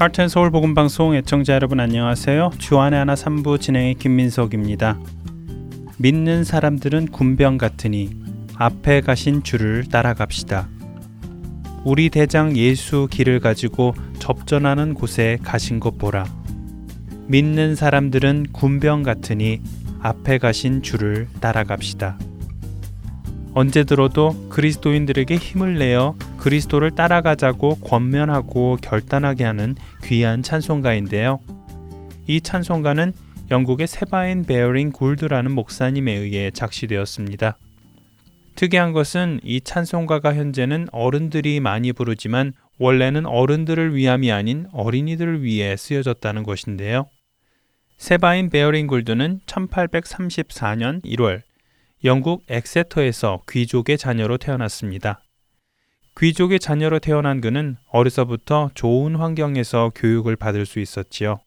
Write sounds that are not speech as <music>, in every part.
하트앤 서울 복음 방송 애청자 여러분 안녕하세요. 주안의 하나 3부 진행의 김민석입니다. 믿는 사람들은 군병 같으니 앞에 가신 줄을 따라갑시다. 우리 대장 예수 길을 가지고 접전하는 곳에 가신 것 보라. 믿는 사람들은 군병 같으니 앞에 가신 줄을 따라갑시다. 언제 들어도 그리스도인들에게 힘을 내어 그리스도를 따라가자고 권면하고 결단하게 하는 귀한 찬송가인데요. 이 찬송가는 영국의 세바인 베어링 굴드라는 목사님에 의해 작시되었습니다. 특이한 것은 이 찬송가가 현재는 어른들이 많이 부르지만 원래는 어른들을 위함이 아닌 어린이들을 위해 쓰여졌다는 것인데요. 세바인 베어링 굴드는 1834년 1월 영국 엑세터에서 귀족의 자녀로 태어났습니다. 귀족의 자녀로 태어난 그는 어려서부터 좋은 환경에서 교육을 받을 수 있었지요.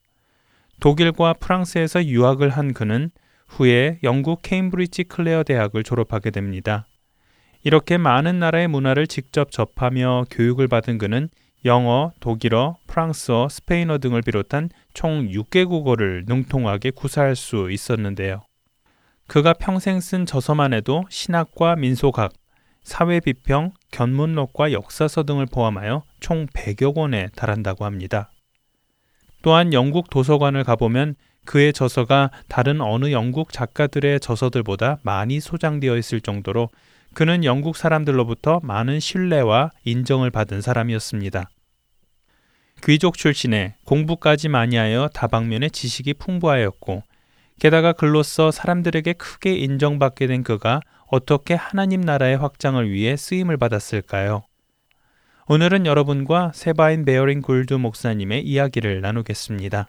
독일과 프랑스에서 유학을 한 그는 후에 영국 케임브리지 클레어 대학을 졸업하게 됩니다. 이렇게 많은 나라의 문화를 직접 접하며 교육을 받은 그는 영어, 독일어, 프랑스어, 스페인어 등을 비롯한 총 6개 국어를 능통하게 구사할 수 있었는데요. 그가 평생 쓴 저서만 해도 신학과 민속학, 사회비평, 견문록과 역사서 등을 포함하여 총 100여 권에 달한다고 합니다. 또한 영국 도서관을 가보면 그의 저서가 다른 어느 영국 작가들의 저서들보다 많이 소장되어 있을 정도로 그는 영국 사람들로부터 많은 신뢰와 인정을 받은 사람이었습니다. 귀족 출신에 공부까지 많이 하여 다방면의 지식이 풍부하였고 게다가 글로써 사람들에게 크게 인정받게 된 그가 어떻게 하나님 나라의 확장을 위해 쓰임을 받았을까요? 오늘은 여러분과 세바인 베어링 굴드 목사님의 이야기를 나누겠습니다.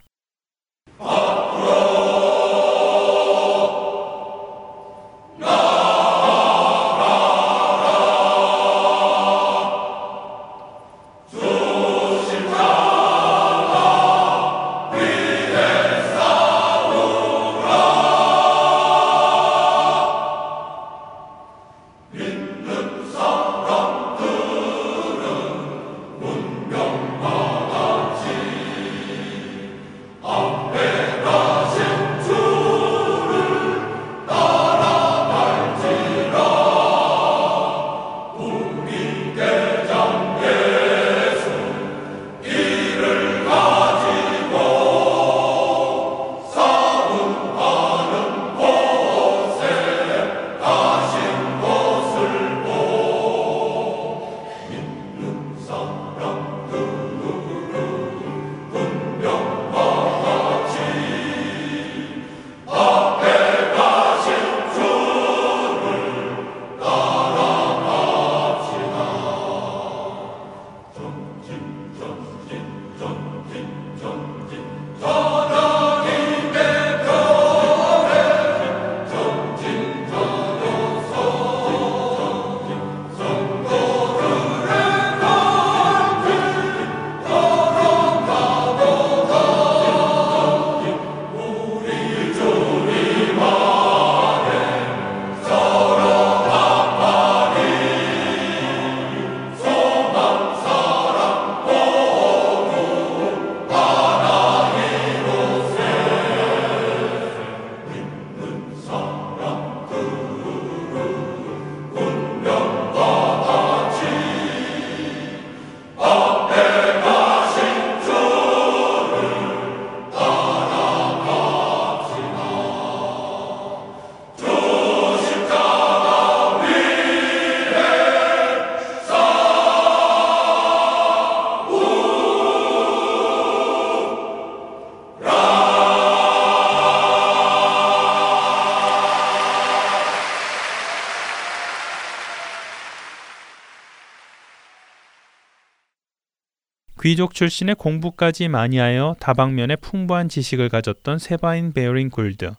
귀족 출신의 공부까지 많이 하여 다방면에 풍부한 지식을 가졌던 세바인 베어링 굴드.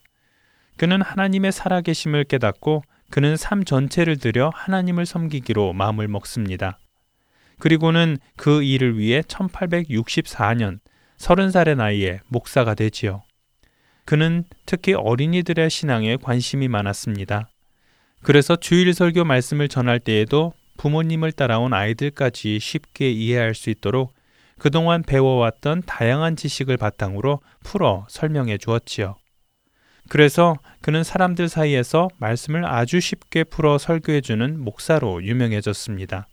그는 하나님의 살아계심을 깨닫고 그는 삶 전체를 들여 하나님을 섬기기로 마음을 먹습니다. 그리고는 그 일을 위해 1864년 30살의 나이에 목사가 되지요. 그는 특히 어린이들의 신앙에 관심이 많았습니다. 그래서 주일 설교 말씀을 전할 때에도 부모님을 따라온 아이들까지 쉽게 이해할 수 있도록 그동안 배워왔던 다양한 지식을 바탕으로 풀어 설명해 주었지요. 그래서 그는 사람들 사이에서 말씀을 아주 쉽게 풀어 설교해 주는 목사로 유명해졌습니다.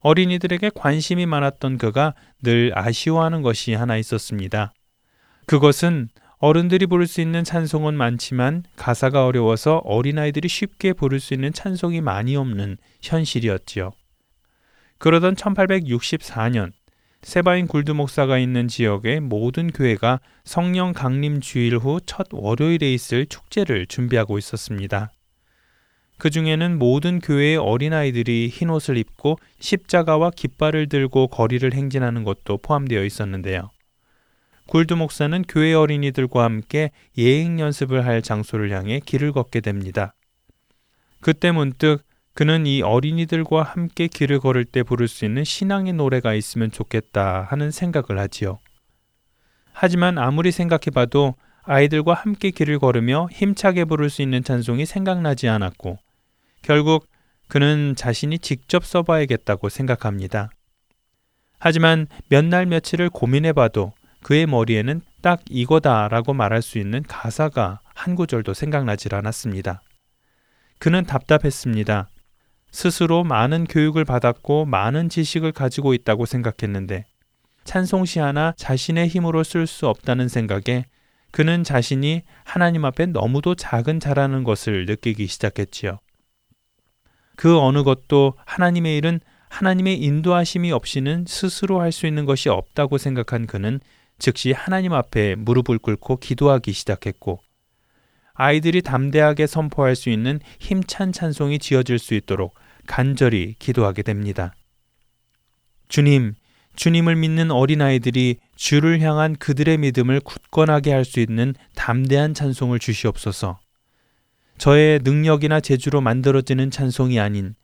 어린이들에게 관심이 많았던 그가 늘 아쉬워하는 것이 하나 있었습니다. 그것은 어른들이 부를 수 있는 찬송은 많지만 가사가 어려워서 어린아이들이 쉽게 부를 수 있는 찬송이 많이 없는 현실이었지요. 그러던 1864년 세바인 굴드 목사가 있는 지역의 모든 교회가 성령 강림 주일 후 첫 월요일에 있을 축제를 준비하고 있었습니다. 그 중에는 모든 교회의 어린아이들이 흰 옷을 입고 십자가와 깃발을 들고 거리를 행진하는 것도 포함되어 있었는데요. 굴드 목사는 교회 어린이들과 함께 예행 연습을 할 장소를 향해 길을 걷게 됩니다. 그때 문득 그는 이 어린이들과 함께 길을 걸을 때 부를 수 있는 신앙의 노래가 있으면 좋겠다 하는 생각을 하지요. 하지만 아무리 생각해봐도 아이들과 함께 길을 걸으며 힘차게 부를 수 있는 찬송이 생각나지 않았고 결국 그는 자신이 직접 써봐야겠다고 생각합니다. 하지만 몇 날 며칠을 고민해봐도 그의 머리에는 딱 이거다라고 말할 수 있는 가사가 한 구절도 생각나질 않았습니다. 그는 답답했습니다. 스스로 많은 교육을 받았고 많은 지식을 가지고 있다고 생각했는데 찬송시 하나 자신의 힘으로 쓸 수 없다는 생각에 그는 자신이 하나님 앞에 너무도 작은 자라는 것을 느끼기 시작했지요. 그 어느 것도 하나님의 일은 하나님의 인도하심이 없이는 스스로 할 수 있는 것이 없다고 생각한 그는 즉시 하나님 앞에 무릎을 꿇고 기도하기 시작했고 아이들이 담대하게 선포할 수 있는 힘찬 찬송이 지어질 수 있도록 간절히 기도하게 됩니다. 주님, 주님을 믿는 어린아이들이 주를 향한 그들의 믿음을 굳건하게 할 수 있는 담대한 찬송을 주시옵소서. 저의 능력이나 재주로 만들어지는 찬송이 아닌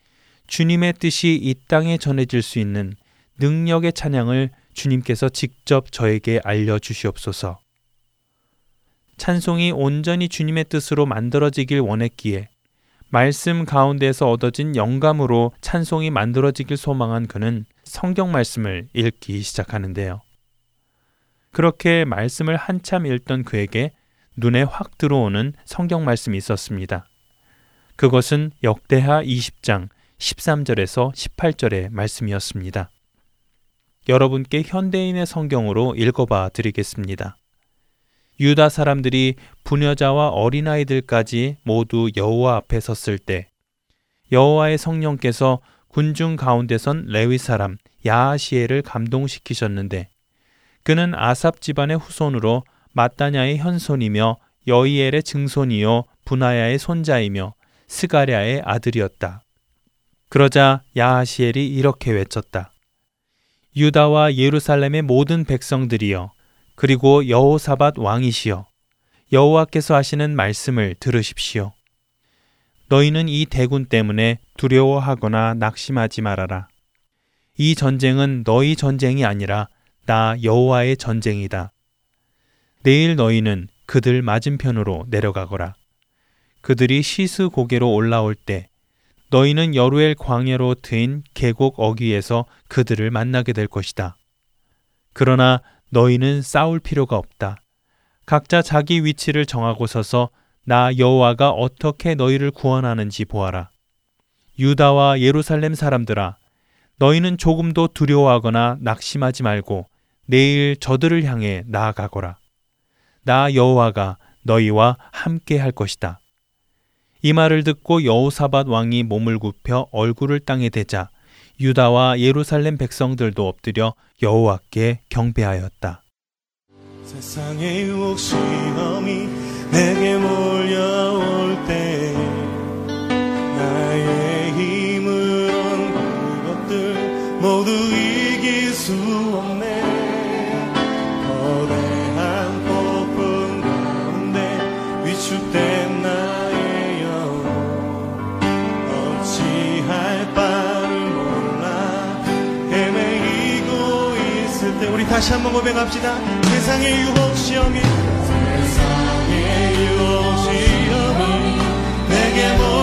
주님의 뜻이 이 땅에 전해질 수 있는 능력의 찬양을 주님께서 직접 저에게 알려주시옵소서. 찬송이 온전히 주님의 뜻으로 만들어지길 원했기에 말씀 가운데서 얻어진 영감으로 찬송이 만들어지길 소망한 그는 성경 말씀을 읽기 시작하는데요. 그렇게 말씀을 한참 읽던 그에게 눈에 확 들어오는 성경 말씀이 있었습니다. 그것은 역대하 20장 13절에서 18절의 말씀이었습니다. 여러분께 현대인의 성경으로 읽어봐 드리겠습니다. 유다 사람들이 부녀자와 어린아이들까지 모두 여호와 앞에 섰을 때 여호와의 성령께서 군중 가운데선 레위 사람 야하시엘을 감동시키셨는데 그는 아삽 집안의 후손으로 마따냐의 현손이며 여이엘의 증손이요 분하야의 손자이며 스가랴의 아들이었다. 그러자 야하시엘이 이렇게 외쳤다. 유다와 예루살렘의 모든 백성들이여 그리고 여호사밧 왕이시여 여호와께서 하시는 말씀을 들으십시오. 너희는 이 대군 때문에 두려워하거나 낙심하지 말아라. 이 전쟁은 너희 전쟁이 아니라 나 여호와의 전쟁이다. 내일 너희는 그들 맞은편으로 내려가거라. 그들이 시스 고개로 올라올 때 너희는 여루엘 광야로 트인 계곡 어귀에서 그들을 만나게 될 것이다. 그러나 너희는 싸울 필요가 없다. 각자 자기 위치를 정하고 서서 나 여호와가 어떻게 너희를 구원하는지 보아라. 유다와 예루살렘 사람들아, 너희는 조금도 두려워하거나 낙심하지 말고 내일 저들을 향해 나아가거라. 나 여호와가 너희와 함께 할 것이다. 이 말을 듣고 여호사밧 왕이 몸을 굽혀 얼굴을 땅에 대자 유다와 예루살렘 백성들도 엎드려 여호와께 경배하였다. 세상의 유혹 시험이 내게 몰려올 때 나의 힘으론 그것들 모두 이길 수 없 다시 한번 고백합시다. 세상의 유혹 시험이 세상의 유혹 시험이 내게 몰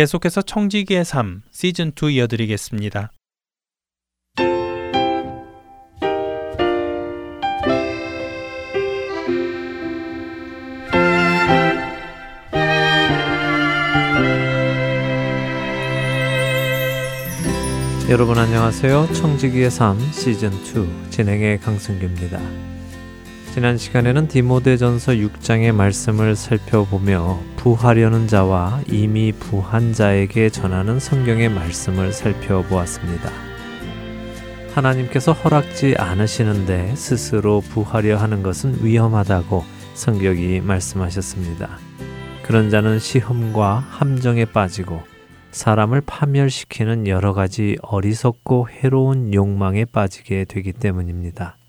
계속해서 청지기의 삶 시즌 2 이어드리겠습니다. 여러분 안녕하세요. 청지기의 삶 시즌 2 진행의 강승규입니다. 지난 시간에는 디모데전서 6장의 말씀을 살펴보며 부하려는 자와 이미 부한 자에게 전하는 성경의 말씀을 살펴보았습니다. 하나님께서 허락지 않으시는데 스스로 부하려 하는 것은 위험하다고 성경이 말씀하셨습니다. 그런 자는 시험과 함정에 빠지고 사람을 파멸시키는 여러 가지 어리석고 해로운 욕망에 빠지게 되기 때문입니다.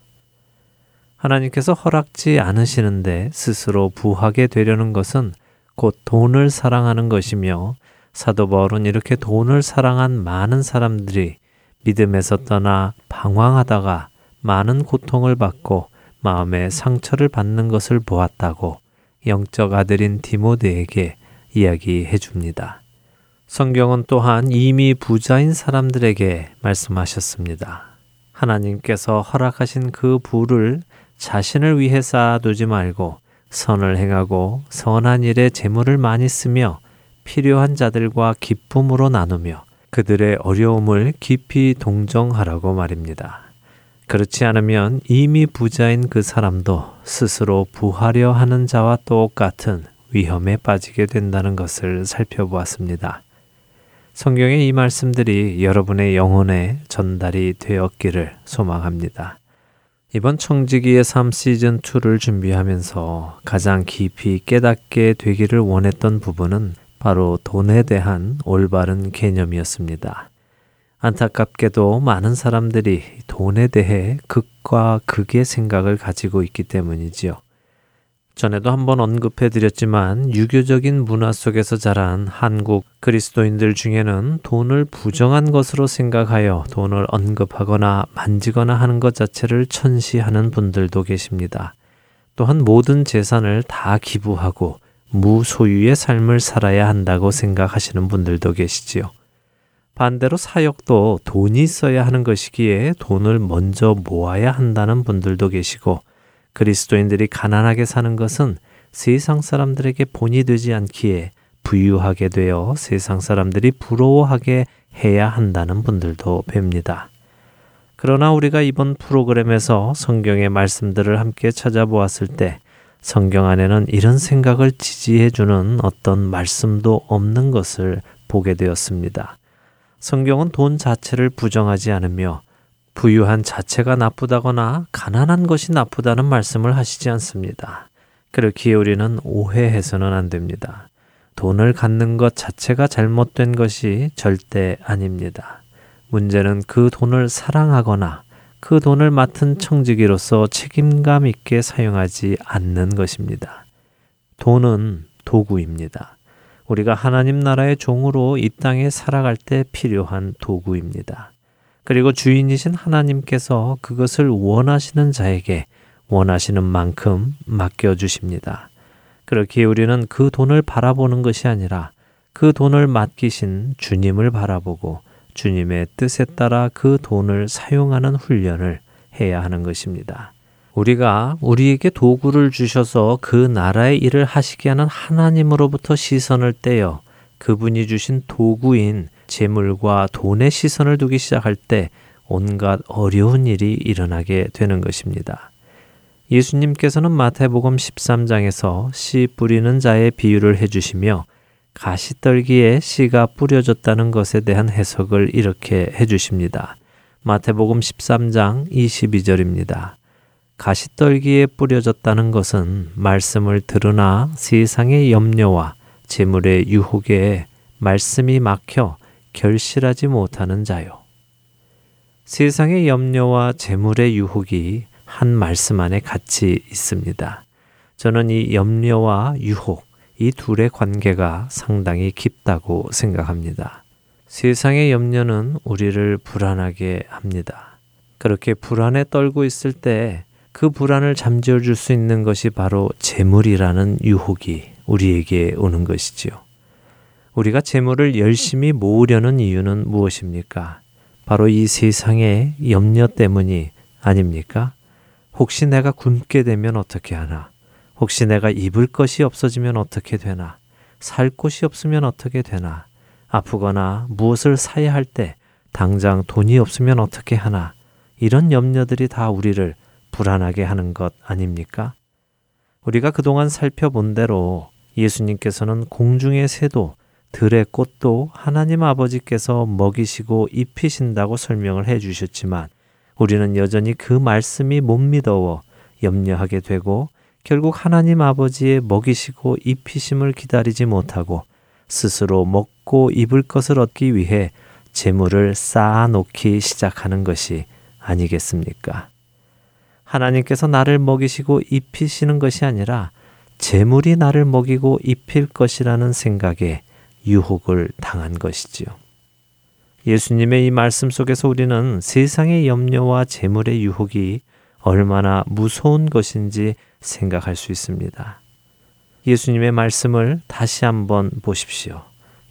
하나님께서 허락지 않으시는데 스스로 부하게 되려는 것은 곧 돈을 사랑하는 것이며 사도 바울은 이렇게 돈을 사랑한 많은 사람들이 믿음에서 떠나 방황하다가 많은 고통을 받고 마음의 상처를 받는 것을 보았다고 영적 아들인 디모데에게 이야기해 줍니다. 성경은 또한 이미 부자인 사람들에게 말씀하셨습니다. 하나님께서 허락하신 그 부를 자신을 위해 쌓아두지 말고 선을 행하고 선한 일에 재물을 많이 쓰며 필요한 자들과 기쁨으로 나누며 그들의 어려움을 깊이 동정하라고 말입니다. 그렇지 않으면 이미 부자인 그 사람도 스스로 부하려 하는 자와 똑같은 위험에 빠지게 된다는 것을 살펴보았습니다. 성경의 이 말씀들이 여러분의 영혼에 전달이 되었기를 소망합니다. 이번 청지기의 삶 시즌 2를 준비하면서 가장 깊이 깨닫게 되기를 원했던 부분은 바로 돈에 대한 올바른 개념이었습니다. 안타깝게도 많은 사람들이 돈에 대해 극과 극의 생각을 가지고 있기 때문이지요. 전에도 한번 언급해 드렸지만 유교적인 문화 속에서 자란 한국 그리스도인들 중에는 돈을 부정한 것으로 생각하여 돈을 언급하거나 만지거나 하는 것 자체를 천시하는 분들도 계십니다. 또한 모든 재산을 다 기부하고 무소유의 삶을 살아야 한다고 생각하시는 분들도 계시지요. 반대로 사역도 돈이 있어야 하는 것이기에 돈을 먼저 모아야 한다는 분들도 계시고 그리스도인들이 가난하게 사는 것은 세상 사람들에게 본이 되지 않기에 부유하게 되어 세상 사람들이 부러워하게 해야 한다는 분들도 뵙니다. 그러나 우리가 이번 프로그램에서 성경의 말씀들을 함께 찾아보았을 때 성경 안에는 이런 생각을 지지해 주는 어떤 말씀도 없는 것을 보게 되었습니다. 성경은 돈 자체를 부정하지 않으며 부유한 자체가 나쁘다거나 가난한 것이 나쁘다는 말씀을 하시지 않습니다. 그렇기에 우리는 오해해서는 안 됩니다. 돈을 갖는 것 자체가 잘못된 것이 절대 아닙니다. 문제는 그 돈을 사랑하거나 그 돈을 맡은 청지기로서 책임감 있게 사용하지 않는 것입니다. 돈은 도구입니다. 우리가 하나님 나라의 종으로 이 땅에 살아갈 때 필요한 도구입니다. 그리고 주인이신 하나님께서 그것을 원하시는 자에게 원하시는 만큼 맡겨주십니다. 그렇기에 우리는 그 돈을 바라보는 것이 아니라 그 돈을 맡기신 주님을 바라보고 주님의 뜻에 따라 그 돈을 사용하는 훈련을 해야 하는 것입니다. 우리가 우리에게 도구를 주셔서 그 나라의 일을 하시게 하는 하나님으로부터 시선을 떼어 그분이 주신 도구인 재물과 돈의 시선을 두기 시작할 때 온갖 어려운 일이 일어나게 되는 것입니다. 예수님께서는 마태복음 13장에서 씨 뿌리는 자의 비유를 해주시며 가시떨기에 씨가 뿌려졌다는 것에 대한 해석을 이렇게 해주십니다. 마태복음 13장 22절입니다. 가시떨기에 뿌려졌다는 것은 말씀을 들으나 세상의 염려와 재물의 유혹에 말씀이 막혀 결실하지 못하는 자요. 세상의 염려와 재물의 유혹이 한 말씀 안에 같이 있습니다. 저는 이 염려와 유혹, 이 둘의 관계가 상당히 깊다고 생각합니다. 세상의 염려는 우리를 불안하게 합니다. 그렇게 불안에 떨고 있을 때 그 불안을 잠재워 줄 수 있는 것이 바로 재물이라는 유혹이 우리에게 오는 것이지요. 우리가 재물을 열심히 모으려는 이유는 무엇입니까? 바로 이 세상의 염려 때문이 아닙니까? 혹시 내가 굶게 되면 어떻게 하나? 혹시 내가 입을 것이 없어지면 어떻게 되나? 살 곳이 없으면 어떻게 되나? 아프거나 무엇을 사야 할 때 당장 돈이 없으면 어떻게 하나? 이런 염려들이 다 우리를 불안하게 하는 것 아닙니까? 우리가 그동안 살펴본 대로 예수님께서는 공중의 새도 들의 꽃도 하나님 아버지께서 먹이시고 입히신다고 설명을 해 주셨지만 우리는 여전히 그 말씀이 못 믿어워 염려하게 되고 결국 하나님 아버지의 먹이시고 입히심을 기다리지 못하고 스스로 먹고 입을 것을 얻기 위해 재물을 쌓아 놓기 시작하는 것이 아니겠습니까? 하나님께서 나를 먹이시고 입히시는 것이 아니라 재물이 나를 먹이고 입힐 것이라는 생각에 유혹을 당한 것이지요. 예수님의 이 말씀 속에서 우리는 세상의 염려와 재물의 유혹이 얼마나 무서운 것인지 생각할 수 있습니다. 예수님의 말씀을 다시 한번 보십시오.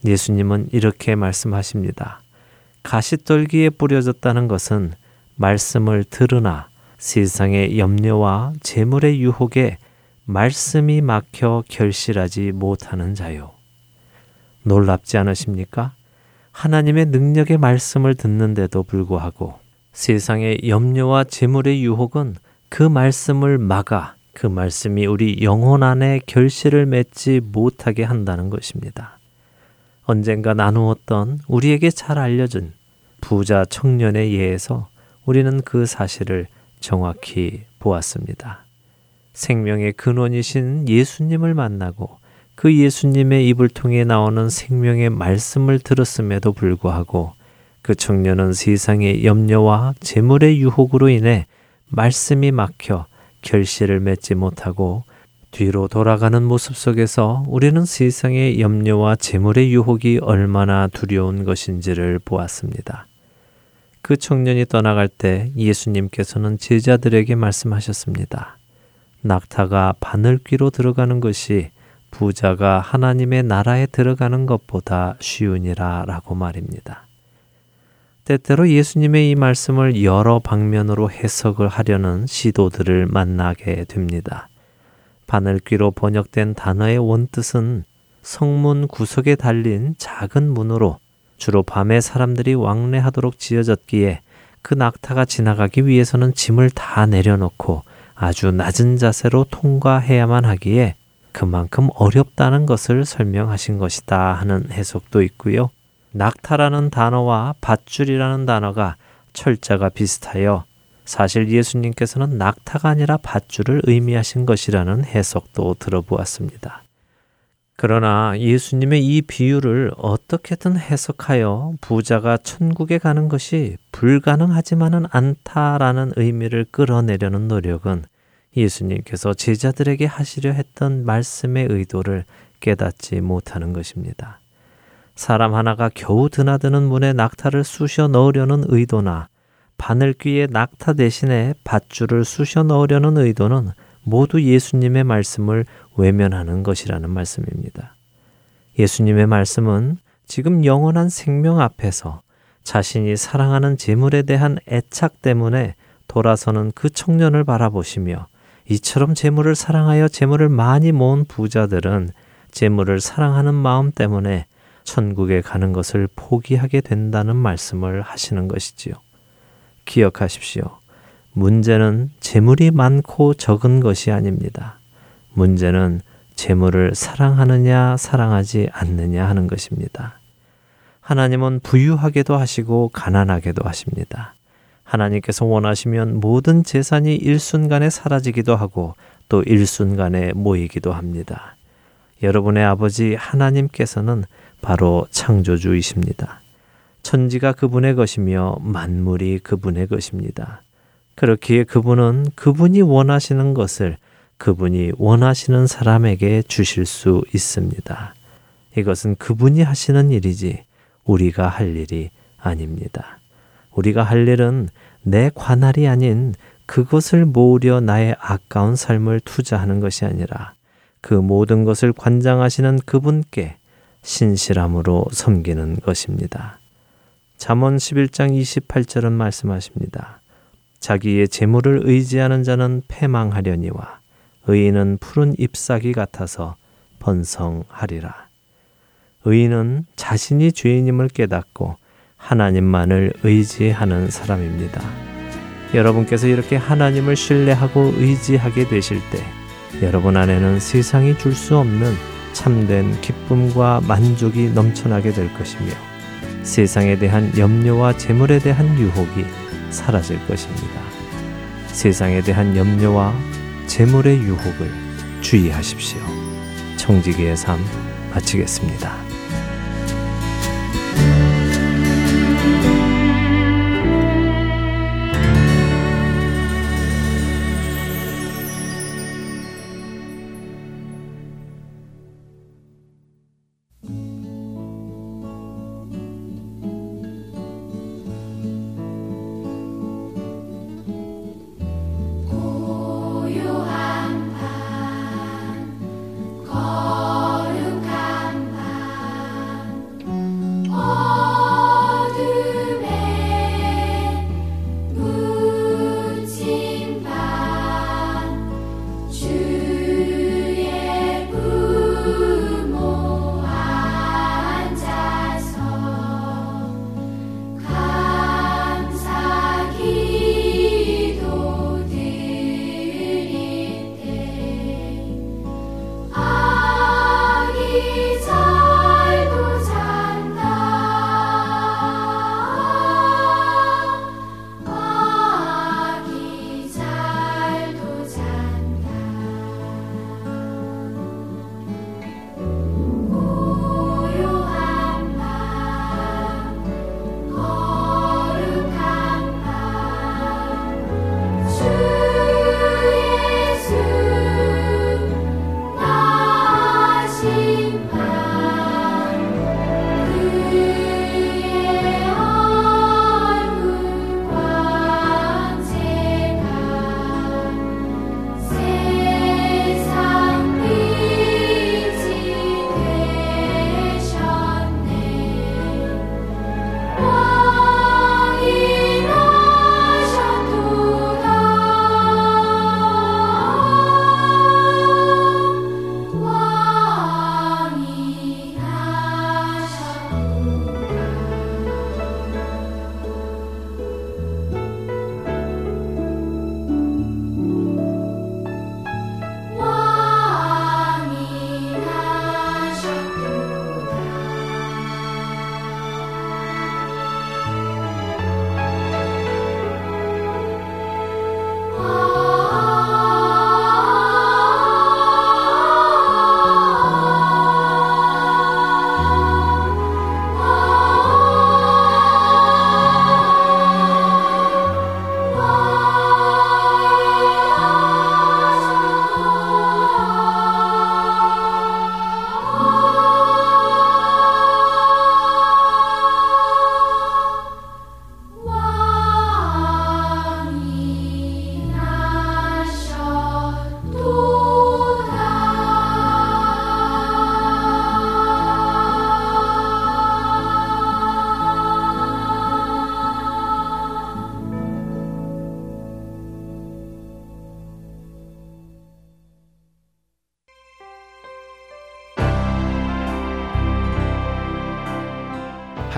예수님은 이렇게 말씀하십니다. 가시떨기에 뿌려졌다는 것은 말씀을 들으나 세상의 염려와 재물의 유혹에 말씀이 막혀 결실하지 못하는 자요. 놀랍지 않으십니까? 하나님의 능력의 말씀을 듣는데도 불구하고 세상의 염려와 재물의 유혹은 그 말씀을 막아 그 말씀이 우리 영혼 안에 결실을 맺지 못하게 한다는 것입니다. 언젠가 나누었던 우리에게 잘 알려진 부자 청년의 예에서 우리는 그 사실을 정확히 보았습니다. 생명의 근원이신 예수님을 만나고 그 예수님의 입을 통해 나오는 생명의 말씀을 들었음에도 불구하고 그 청년은 세상의 염려와 재물의 유혹으로 인해 말씀이 막혀 결실을 맺지 못하고 뒤로 돌아가는 모습 속에서 우리는 세상의 염려와 재물의 유혹이 얼마나 두려운 것인지를 보았습니다. 그 청년이 떠나갈 때 예수님께서는 제자들에게 말씀하셨습니다. 낙타가 바늘귀로 들어가는 것이 부자가 하나님의 나라에 들어가는 것보다 쉬우니라 라고 말입니다. 때때로 예수님의 이 말씀을 여러 방면으로 해석을 하려는 시도들을 만나게 됩니다. 바늘귀로 번역된 단어의 원뜻은 성문 구석에 달린 작은 문으로 주로 밤에 사람들이 왕래하도록 지어졌기에 그 낙타가 지나가기 위해서는 짐을 다 내려놓고 아주 낮은 자세로 통과해야만 하기에 그만큼 어렵다는 것을 설명하신 것이다 하는 해석도 있고요. 낙타라는 단어와 밧줄이라는 단어가 철자가 비슷하여 사실 예수님께서는 낙타가 아니라 밧줄을 의미하신 것이라는 해석도 들어보았습니다. 그러나 예수님의 이 비유를 어떻게든 해석하여 부자가 천국에 가는 것이 불가능하지만은 않다라는 의미를 끌어내려는 노력은 예수님께서 제자들에게 하시려 했던 말씀의 의도를 깨닫지 못하는 것입니다. 사람 하나가 겨우 드나드는 문에 낙타를 쑤셔 넣으려는 의도나 바늘귀에 낙타 대신에 밧줄을 쑤셔 넣으려는 의도는 모두 예수님의 말씀을 외면하는 것이라는 말씀입니다. 예수님의 말씀은 지금 영원한 생명 앞에서 자신이 사랑하는 재물에 대한 애착 때문에 돌아서는 그 청년을 바라보시며 이처럼 재물을 사랑하여 재물을 많이 모은 부자들은 재물을 사랑하는 마음 때문에 천국에 가는 것을 포기하게 된다는 말씀을 하시는 것이지요. 기억하십시오. 문제는 재물이 많고 적은 것이 아닙니다. 문제는 재물을 사랑하느냐 사랑하지 않느냐 하는 것입니다. 하나님은 부유하게도 하시고 가난하게도 하십니다. 하나님께서 원하시면 모든 재산이 일순간에 사라지기도 하고 또 일순간에 모이기도 합니다. 여러분의 아버지 하나님께서는 바로 창조주이십니다. 천지가 그분의 것이며 만물이 그분의 것입니다. 그렇기에 그분은 그분이 원하시는 것을 그분이 원하시는 사람에게 주실 수 있습니다. 이것은 그분이 하시는 일이지 우리가 할 일이 아닙니다. 우리가 할 일은 내 관할이 아닌 그것을 모으려 나의 아까운 삶을 투자하는 것이 아니라 그 모든 것을 관장하시는 그분께 신실함으로 섬기는 것입니다. 잠언 11장 28절은 말씀하십니다. 자기의 재물을 의지하는 자는 패망하려니와 의인은 푸른 잎사귀 같아서 번성하리라. 의인은 자신이 죄인임을 깨닫고 하나님만을 의지하는 사람입니다. 여러분께서 이렇게 하나님을 신뢰하고 의지하게 되실 때 여러분 안에는 세상이 줄 수 없는 참된 기쁨과 만족이 넘쳐나게 될 것이며 세상에 대한 염려와 재물에 대한 유혹이 사라질 것입니다. 세상에 대한 염려와 재물의 유혹을 주의하십시오. 청지기의 삶 마치겠습니다.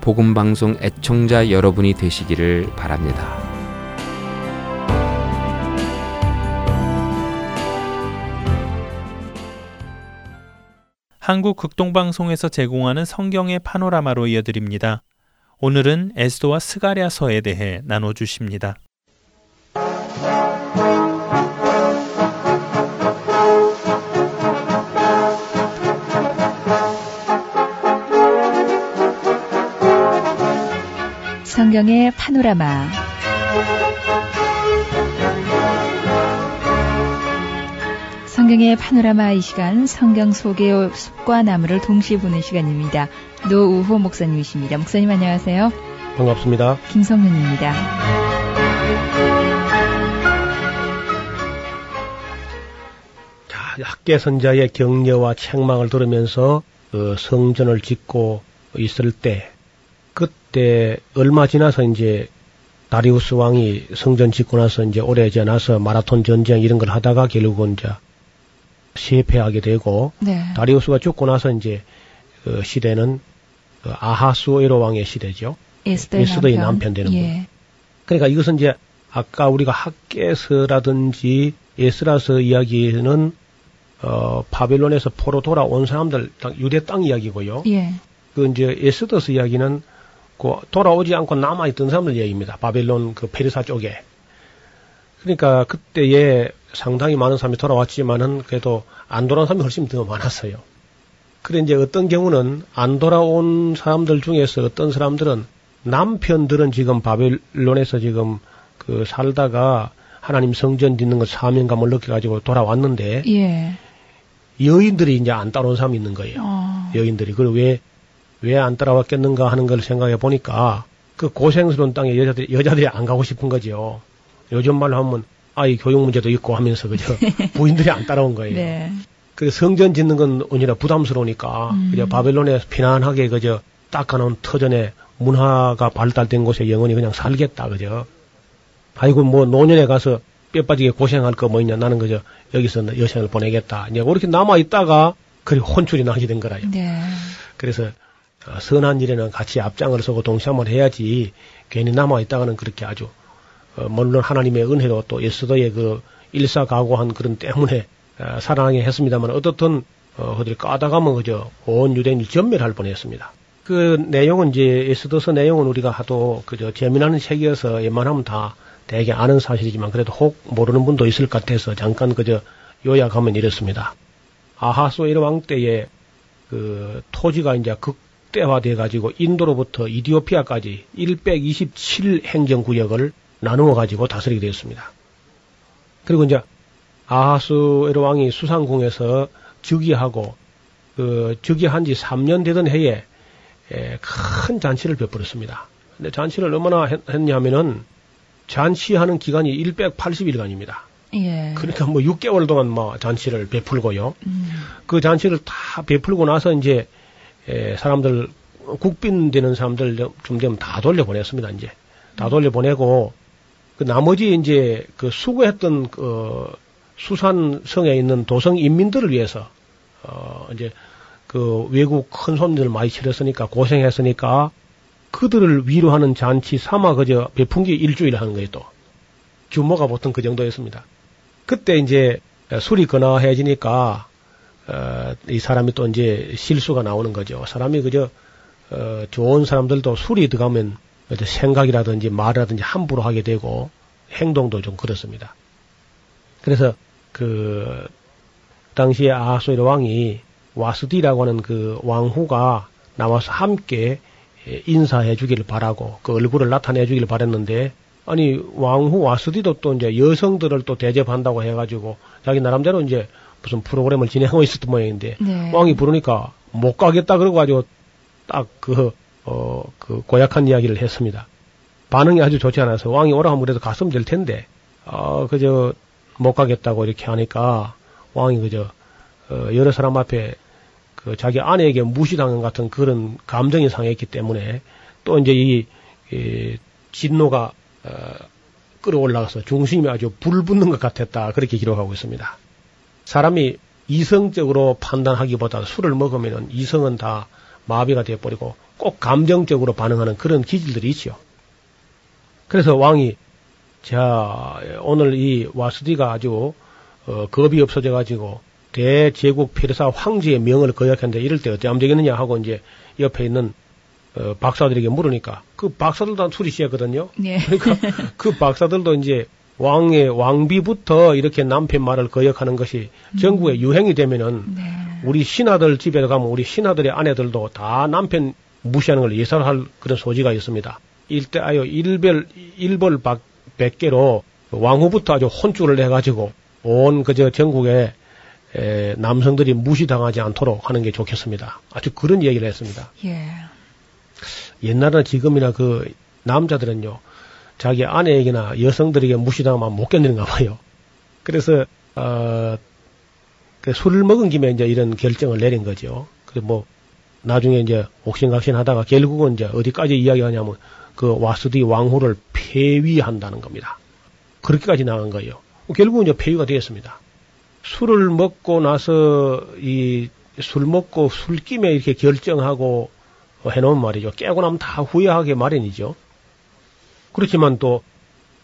복음 방송 애청자 여러분이 되시기를 바랍니다. 한국 극동방송에서 제공하는 성경의 파노라마로 이어드립니다. 오늘은 에스도와 스가랴서에 대해 나눠 주십니다. 성경의 파노라마. 성경의 파노라마 이 시간 성경 소개의 숲과 나무를 동시에 보는 시간입니다. 노우호 목사님이십니다. 목사님 안녕하세요. 반갑습니다. 김성윤입니다. 자, 학계 선자의 격려와 책망을 들으면서 그 성전을 짓고 있을 때 그때 얼마 지나서 이제 다리우스 왕이 성전 짓고 나서 이제 오래 지나서 마라톤 전쟁 이런 걸 하다가 결국은 이제 실패하게 되고 네. 다리우스가 죽고 나서 이제 그 시대는 그 아하수에로 왕의 시대죠. 에스더의, 남편. 남편 되는 예. 그러니까 이것은 이제 아까 우리가 학계서라든지 에스라서 이야기는 어 바벨론에서 포로 돌아온 사람들 땅, 유대 땅 이야기고요. 예. 그 이제 에스더스 이야기는 그 돌아오지 않고 남아 있던 사람들 얘기입니다. 바벨론 그 페르사 쪽에. 그러니까 그때에 상당히 많은 사람이 돌아왔지만은 그래도 안 돌아온 사람이 훨씬 더 많았어요. 그래 이제 어떤 경우는 안 돌아온 사람들 중에서 어떤 사람들은 남편들은 지금 바벨론에서 지금 그 살다가 하나님 성전 짓는 것 사명감을 느껴가지고 돌아왔는데 예. 여인들이 이제 안 따라온 사람이 있는 거예요. 어. 여인들이. 그리고 왜, 왜 안 따라왔겠는가 하는 걸 생각해 보니까 그 고생스러운 땅에 여자들이, 여자들이 안 가고 싶은 거죠. 요즘 말로 하면 아이 교육 문제도 있고 하면서 그죠. <laughs> 부인들이 안 따라온 거예요. 네. 그 성전 짓는 건 언제나 부담스러우니까 음. 그저 바벨론에 편안하게 그저 닦아놓은 터전에 문화가 발달된 곳에 영원히 그냥 살겠다 그죠. 아이고 뭐 노년에 가서 뼈 빠지게 고생할 거 뭐 있냐 나는 그저 여기서 여생을 보내겠다. 이제 그렇게 남아 있다가 그리 혼쭐이 나게 된 거라요. 네. 그래서 어, 선한 일에는 같이 앞장을 서고 동참을 해야지 괜히 남아 있다가는 그렇게 아주 어, 물론 하나님의 은혜로 또 예수도의 그 일사각오한 그런 때문에 어, 살아나게 했습니다만 어떻든 어, 어딜 까다가면 그저 온 유대인이 전멸할 뻔했습니다. 그 내용은 이제 에스더서 내용은 우리가 하도 그저 재미나는 책이어서 웬만하면 다 대개 아는 사실이지만 그래도 혹 모르는 분도 있을 것 같아서 잠깐 그저 요약하면 이렇습니다. 아하수에르 왕 때에 그 토지가 이제 극 대화돼 가지고 인도로부터 이디오피아까지 127 행정구역을 나누어 가지고 다스리게 되었습니다. 그리고 이제 아하수에르 왕이 수상궁에서 즉위하고 그 즉위한 지 3년 되던 해에 에, 큰 잔치를 베풀었습니다. 근데 잔치를 얼마나 했, 했냐면은 잔치하는 기간이 180일간입니다. 예. 그러니까 뭐 6개월 동안 뭐 잔치를 베풀고요. 음. 그 잔치를 다 베풀고 나서 이제 에, 사람들 국빈 되는 사람들 좀 되면 다 돌려보냈습니다. 이제 다 돌려보내고 그 나머지 이제 그 수고했던 그 수산성에 있는 도성 인민들을 위해서 어 이제 그 외국 큰 손님들 많이 치렀으니까 고생했으니까 그들을 위로하는 잔치 삼아 그저 게 일주일 하는 거예요 또 규모가 보통 그 정도였습니다. 그때 이제 술이 건화해지니까 어, 이 사람이 또 이제 실수가 나오는 거죠. 사람이 그저 어, 좋은 사람들도 술이 들어가면 생각이라든지 말이라든지 함부로 하게 되고 행동도 좀 그렇습니다. 그래서 그 당시에 아하수에르 왕이 와스디라고 하는 그 왕후가 나와서 함께 인사해 주기를 바라고 그 얼굴을 나타내 주기를 바랬는데 아니 왕후 와스디도 또 이제 여성들을 또 대접한다고 해가지고 자기 나름대로 이제 무슨 프로그램을 진행하고 있었던 모양인데 네. 왕이 부르니까 못 가겠다 그러고 가지고 딱그 어 그 고약한 이야기를 했습니다. 반응이 아주 좋지 않아서 왕이 오라고 그래도 갔으면 될 텐데 어 그저 못 가겠다고 이렇게 하니까 왕이 그저 어, 여러 사람 앞에 그 자기 아내에게 무시당한 같은 그런 감정이 상했기 때문에 또 이제 이, 이 진노가 어, 끌어올라가서 중심이 아주 불붙는 것 같았다 그렇게 기록하고 있습니다. 사람이 이성적으로 판단하기보다 술을 먹으면 이성은 다 마비가 되어버리고 꼭 감정적으로 반응하는 그런 기질들이 있죠. 그래서 왕이 자 오늘 이 와스디가 아주 어, 겁이 없어져 가지고 대제국 페르사 황제의 명을 거역했는데 이럴 때 어찌 하면 되겠느냐 하고 이제 옆에 있는 어, 박사들에게 물으니까 그 박사들도 술이 취했거든요. 네. 그러니까 <laughs> 그 박사들도 이제 왕의 왕비부터 이렇게 남편 말을 거역하는 것이 전국에 유행이 되면은 네. 우리 신하들 집에 가면 우리 신하들의 아내들도 다 남편 무시하는 걸 예사할 그런 소지가 있습니다. 일대하여 일별 일벌 박 백개로 왕후부터 아주 혼쭐을 내가지고 온 그저 전국에 에, 남성들이 무시당하지 않도록 하는 게 좋겠습니다. 아주 그런 얘기를 했습니다. 예. 옛날이나 지금이나 그 남자들은요 자기 아내에게나 여성들에게 무시당하면 못 견디는가 봐요. 그래서 어, 그 술을 먹은 김에 이제 이런 결정을 내린 거죠. 그래 뭐 나중에 이제 옥신각신 하다가 결국은 이제 어디까지 이야기하냐면 그 와스디 왕후를 폐위한다는 겁니다. 그렇게까지 나간 거예요. 결국은 이제 폐위가 되었습니다. 술을 먹고 나서 이 술 먹고 술김에 이렇게 결정하고 해놓은 말이죠. 깨고 나면 다 후회하게 마련이죠. 그렇지만 또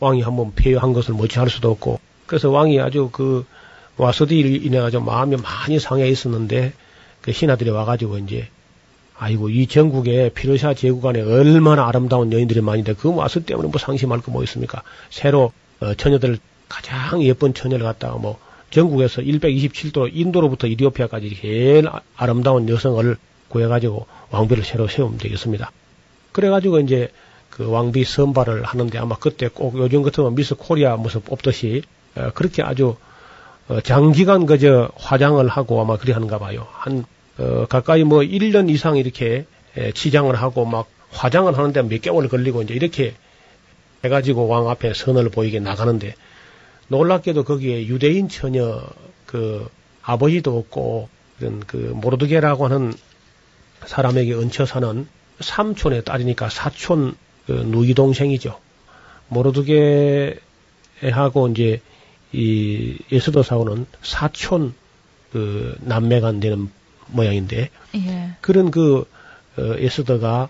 왕이 한번 폐위한 것을 못지할 수도 없고 그래서 왕이 아주 그 와서디를 인해 가지고 마음이 많이 상해 있었는데 그 신하들이 와가지고 이제 아이고 이 전국에 피르샤 제국 안에 얼마나 아름다운 여인들이 있는데 그 와서 때문에 뭐 상심할 거 뭐 있습니까? 새로 어, 처녀들 가장 예쁜 처녀를 갖다가 뭐 전국에서 127도 인도로부터 이디오피아까지 제일 아- 아름다운 여성을 구해가지고 왕비를 새로 세우면 되겠습니다. 그래가지고 이제 그 왕비 선발을 하는데 아마 그때 꼭 요즘 같으면 미스 코리아 모습 뽑듯이 어, 그렇게 아주 어, 장기간 그저 화장을 하고 아마 그리 하는가 봐요. 한 어, 가까이 뭐 1년 이상 이렇게 에, 치장을 하고 막 화장을 하는데 몇 개월 걸리고 이제 이렇게 해가지고 왕 앞에 선을 보이게 나가는데 놀랍게도 거기에 유대인 처녀 그 아버지도 없고 그런 그 모르드게라고 하는 사람에게 얹혀 사는 삼촌의 딸이니까 사촌 그 누이 동생이죠. 모르드게하고 이제 이 예수도 사고는 사촌 그 남매가 되는 모양인데 예. 그런 그 어, 에스더가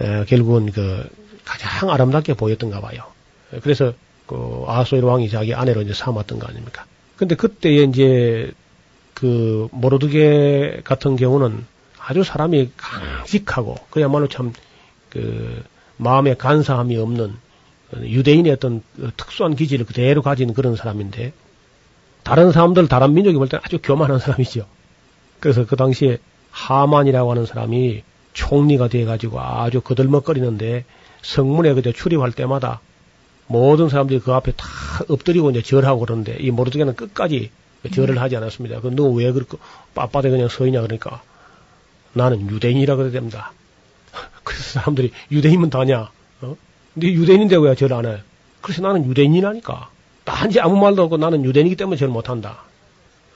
에, 결국은 그 가장 아름답게 보였던가 봐요. 그래서 그 아하소일 왕이 자기 아내로 이제 삼았던 거 아닙니까? 근데 그때에 이제 그 모르드게 같은 경우는 아주 사람이 강직하고 그야말로 참그 마음에 간사함이 없는 유대인의 어떤 특수한 기질을 그대로 가진 그런 사람인데 다른 사람들 다른 민족이 볼 때는 아주 교만한 사람이죠. 그래서 그 당시에 하만이라고 하는 사람이 총리가 돼가지고 아주 거들먹거리는데 성문에 그저 출입할 때마다 모든 사람들이 그 앞에 다 엎드리고 이제 절하고 그러는데 이 모르드게는 끝까지 절을 하지 않았습니다. 그너 왜 그렇게 빳빳하게 그냥 서 있냐 그러니까 나는 유대인이라 그래야 됩니다. 그래서 사람들이 유대인은 다냐? 어? 근데 유대인인데 왜절안 해? 그래서 나는 유대인이라니까. 단지 아무 말도 없고 나는 유대인이기 때문에 절 못한다.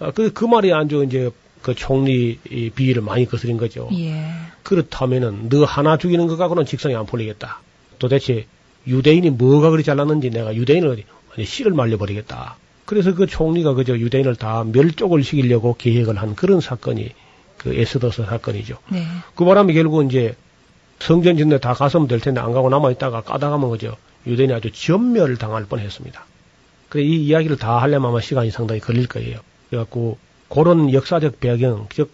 아, 그, 그 말이 아주 이제 그 총리 이 비위를 많이 거스린 거죠. 예. 그렇다면은 너 하나 죽이는 것 갖고는 직성이 안 풀리겠다. 도대체 유대인이 뭐가 그리 잘났는지 내가 유대인을 씨를 말려버리겠다. 그래서 그 총리가 그저 유대인을 다 멸족을 시키려고 계획을 한 그런 사건이 그 에스더스 사건이죠. 네. 그 바람에 결국 이제 성전 짓는데 다 갔으면 될 텐데 안 가고 남아있다가 까다가면 그저 유대인이 아주 전멸을 당할 뻔 했습니다. 그래, 이 이야기를 다 하려면 아마 시간이 상당히 걸릴 거예요. 그래갖고, 그런 역사적 배경, 즉,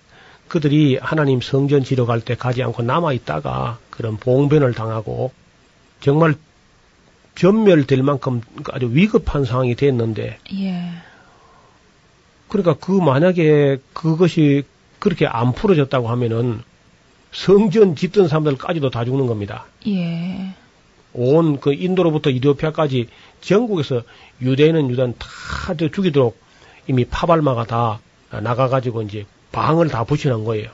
그들이 하나님 성전 지러 갈 때 가지 않고 남아있다가 그런 봉변을 당하고 정말 전멸될 만큼 아주 위급한 상황이 됐는데 예. 그러니까 그 만약에 그것이 그렇게 안 풀어졌다고 하면은 성전 짓던 사람들까지도 다 죽는 겁니다. 예. 온 그 인도로부터 이디오피아까지 전국에서 유대인은 유대인 다 죽이도록 이미 파발마가 다 나가가지고 이제 방을 다 붙여놓은 거예요.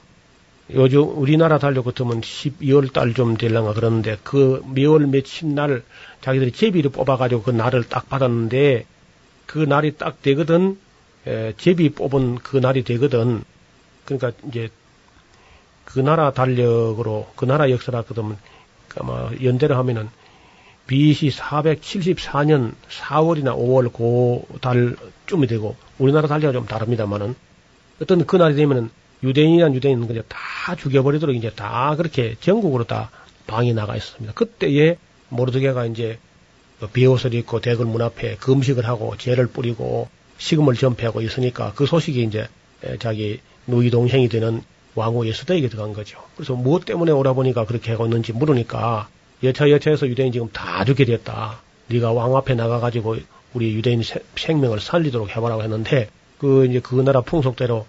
요즘 우리나라 달력 같으면 12월 달 좀 될랑가 그러는데 그 매월 며칠 날 자기들이 제비를 뽑아가지고 그 날을 딱 받았는데 그 날이 딱 되거든 에, 제비 뽑은 그 날이 되거든 그러니까 이제 그 나라 달력으로 그 나라 역사라 그러면 아마 연대로 하면은 BC 474년 4월이나 5월 그 달쯤이 되고 우리나라 달력은 좀 다릅니다만은 어떤 그날이 되면은 유대인이란 유대인은 그냥 다 죽여버리도록 이제 다 그렇게 전국으로 다 방이 나가 있었습니다. 그때에 모르드게가 이제 그 비옷을 입고 대궐 문 앞에 금식을 하고 죄를 뿌리고 식음을 전폐하고 있으니까 그 소식이 이제 자기 누이 동생이 되는 왕후 예수다에게 들어간 거죠. 그래서 무엇 때문에 오라 보니까 그렇게 하고 있는지 물으니까 여차 여차해서 유대인 지금 다 죽게 됐다. 네가 왕 앞에 나가가지고 우리 유대인 생명을 살리도록 해보라고 했는데 그 이제 그 나라 풍속대로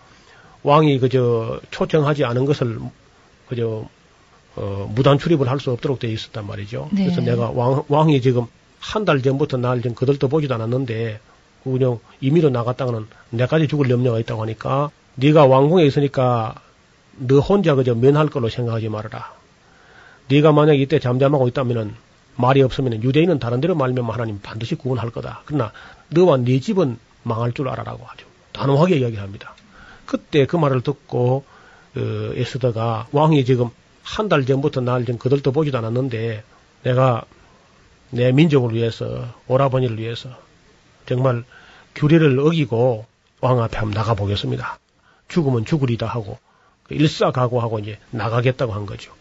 왕이 그저 초청하지 않은 것을 그저 어, 무단 출입을 할 수 없도록 돼 있었단 말이죠. 네. 그래서 내가 왕, 왕이 지금 한 달 전부터 날좀 거들떠 보지도 않았는데 그냥 임의로 나갔다가는 내까지 죽을 염려가 있다고 하니까 네가 왕궁에 있으니까 너 혼자 그저 면할 걸로 생각하지 말아라. 네가 만약 이때 잠잠하고 있다면은 말이 없으면 유대인은 다른 데로 말면 하나님 반드시 구원할 거다. 그러나 너와 네 집은 망할 줄 알아라고 하죠. 단호하게 이야기합니다. 그때 그 말을 듣고 그 에스더가 왕이 지금 한 달 전부터 날좀 거들떠 보지도 않았는데 내가 내 민족을 위해서 오라버니를 위해서 정말 규례를 어기고 왕 앞에 한번 나가 보겠습니다. 죽으면 죽으리다 하고 그 일사각오하고 이제 나가겠다고 한 거죠.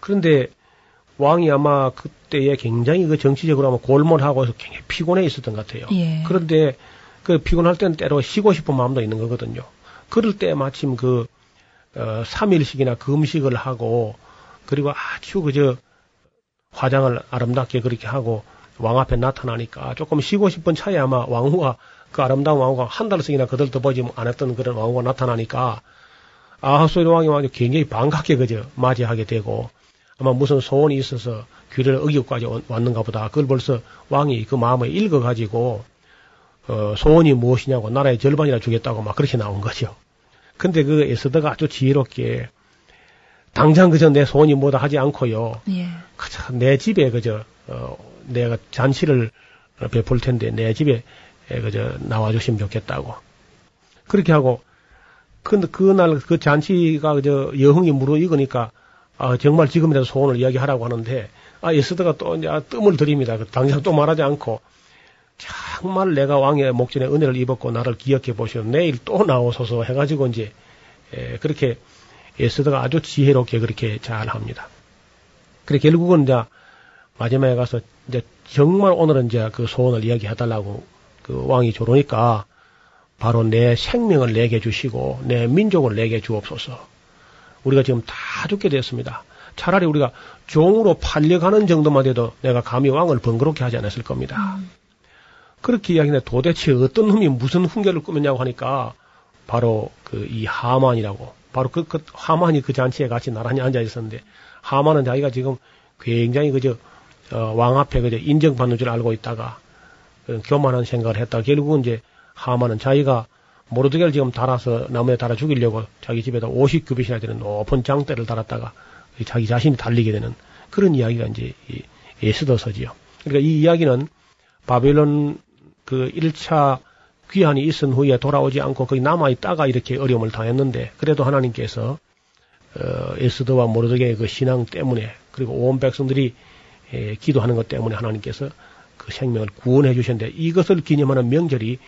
그런데 왕이 아마 그때에 굉장히 그 정치적으로 아마 골몰하고 해서 굉장히 피곤해 있었던 것 같아요. 예. 그런데 그 피곤할 때는 때로 쉬고 싶은 마음도 있는 거거든요. 그럴 때 마침 그, 어, 3일씩이나 금식을 하고, 그리고 아주 그저 화장을 아름답게 그렇게 하고 왕 앞에 나타나니까 조금 쉬고 싶은 차에 아마 왕후가 그 아름다운 왕후가 한 달씩이나 그들떠보지 안 했던 그런 왕후가 나타나니까 아하수의 왕이 와서 굉장히 반갑게 그저 맞이하게 되고 아마 무슨 소원이 있어서 귀를 어기고까지 왔는가 보다. 그걸 벌써 왕이 그 마음을 읽어가지고 어, 소원이 무엇이냐고 나라의 절반이나 주겠다고 막 그렇게 나온 거죠. 근데 그 에스더가 아주 지혜롭게 당장 그저 내 소원이 뭐다 하지 않고요. 예. 그저 내 집에 그저 어, 내가 잔치를 베풀 텐데 내 집에 그저 나와주시면 좋겠다고. 그렇게 하고 근데 그날 그 잔치가 그저 여흥이 무르익으니까 아, 정말 지금이라도 소원을 이야기하라고 하는데 아, 에스더가 또 이제 뜸을 들입니다. 그 당장 또 말하지 않고 정말 내가 왕의 목전에 은혜를 입었고 나를 기억해 보시오. 내일 또 나오소서 해가지고 이제 에, 그렇게 에스더가 아주 지혜롭게 그렇게 잘 합니다. 그래 결국은 이제 마지막에 가서 이제 정말 오늘은 이제 그 소원을 이야기해달라고 그 왕이 조르니까 바로 내 생명을 내게 주시고 내 민족을 내게 주옵소서. 우리가 지금 다 죽게 됐습니다. 차라리 우리가 종으로 팔려가는 정도만 돼도 내가 감히 왕을 번거롭게 하지 않았을 겁니다. 음. 그렇게 이야기하는데 도대체 어떤 놈이 무슨 훈계를 꾸몄냐고 하니까 바로 그 이 하만이라고 바로 그, 그 하만이 그 잔치에 같이 나란히 앉아 있었는데 하만은 자기가 지금 굉장히 그저 어, 왕 앞에 그저 인정받는 줄 알고 있다가 그 교만한 생각을 했다. 결국은 이제 하만은 자기가 모르드게를 지금 달아서 나무에 달아 죽이려고 자기 집에다 50규빗이나 되는 높은 장대를 달았다가 자기 자신이 달리게 되는 그런 이야기가 이제 이 에스더서지요. 그러니까 이 이야기는 바벨론 그 1차 귀환이 있은 후에 돌아오지 않고 거기 남아있다가 이렇게 어려움을 당했는데 그래도 하나님께서 어, 에스더와 모르드게의 그 신앙 때문에 그리고 온 백성들이 에, 기도하는 것 때문에 하나님께서 그 생명을 구원해 주셨는데 이것을 기념하는 명절이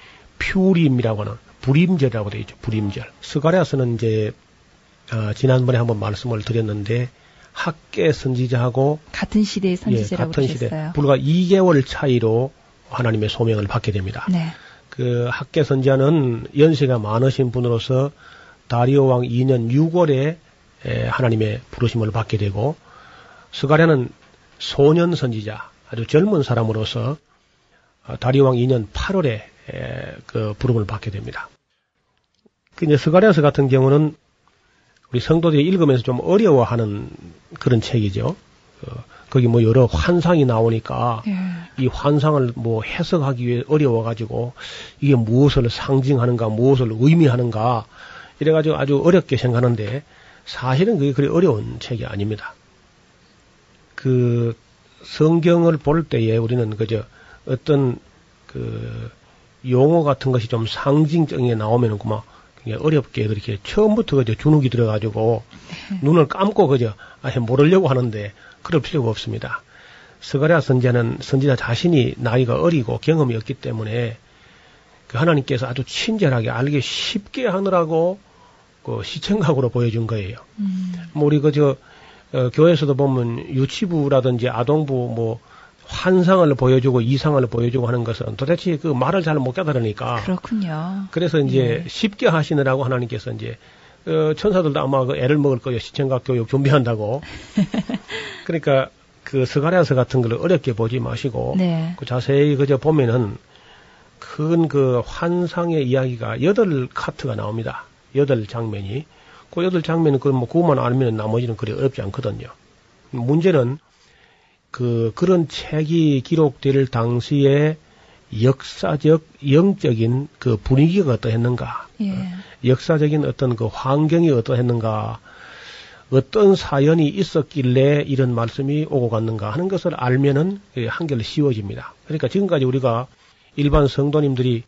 퓨림이라고 하는 불임절이라고 되어 있죠. 불임절. 스가랴서는 이제 어, 지난번에 한번 말씀을 드렸는데 학계 선지자하고 같은 시대의 선지자라고 예, 같은 시대 불과 2개월 차이로 하나님의 소명을 받게 됩니다. 네. 그 학계 선지자는 연세가 많으신 분으로서 다리오 왕 2년 6월에 하나님의 부르심을 받게 되고 스가랴는 소년 선지자 아주 젊은 사람으로서 어, 다리오 왕 2년 8월에 그 부름을 받게 됩니다. 그 이제 스가랴서 같은 경우는 우리 성도들이 읽으면서 좀 어려워하는 그런 책이죠. 어, 거기 뭐 여러 환상이 나오니까 예. 이 환상을 뭐 해석하기 위해 어려워 가지고 이게 무엇을 상징하는가, 무엇을 의미하는가 이래 가지고 아주 어렵게 생각하는데 사실은 그게 그리 어려운 책이 아닙니다. 그 성경을 볼 때에 우리는 그저 어떤 그 용어 같은 것이 좀 상징적인 나오면은 그만 어렵게 그렇게 처음부터 그저 주눅이 들어가지고 네. <laughs> 눈을 감고 그저 아예 모르려고 하는데 그럴 필요가 없습니다. 스가랴 선지자는 선지자 자신이 나이가 어리고 경험이 없기 때문에 그 하나님께서 아주 친절하게 알기 쉽게 하느라고 그 시청각으로 보여준 거예요. 음. 뭐 우리 그저 어, 교회에서도 보면 유치부라든지 아동부 뭐 환상을 보여주고 이상을 보여주고 하는 것은 도대체 그 말을 잘 못 깨달으니까. 그렇군요. 그래서 이제 예. 쉽게 하시느라고 하나님께서 이제 어, 천사들도 아마 그 애를 먹을 거예요. 시청각 교육 준비한다고. <laughs> 그러니까 그 스가랴서 같은 걸 어렵게 보지 마시고 네. 그 자세히 그저 보면은 큰 그 환상의 이야기가 여덟 카트가 나옵니다. 여덟 장면이. 그 여덟 장면은 그뭐 그것만 알면 나머지는 그리 어렵지 않거든요. 문제는 그 그런 책이 기록될 당시에 역사적 영적인 그 분위기가 어떠했는가, 예. 역사적인 어떤 그 환경이 어떠했는가, 어떤 사연이 있었길래 이런 말씀이 오고 갔는가 하는 것을 알면은 한결 쉬워집니다. 그러니까 지금까지 우리가 일반 성도님들이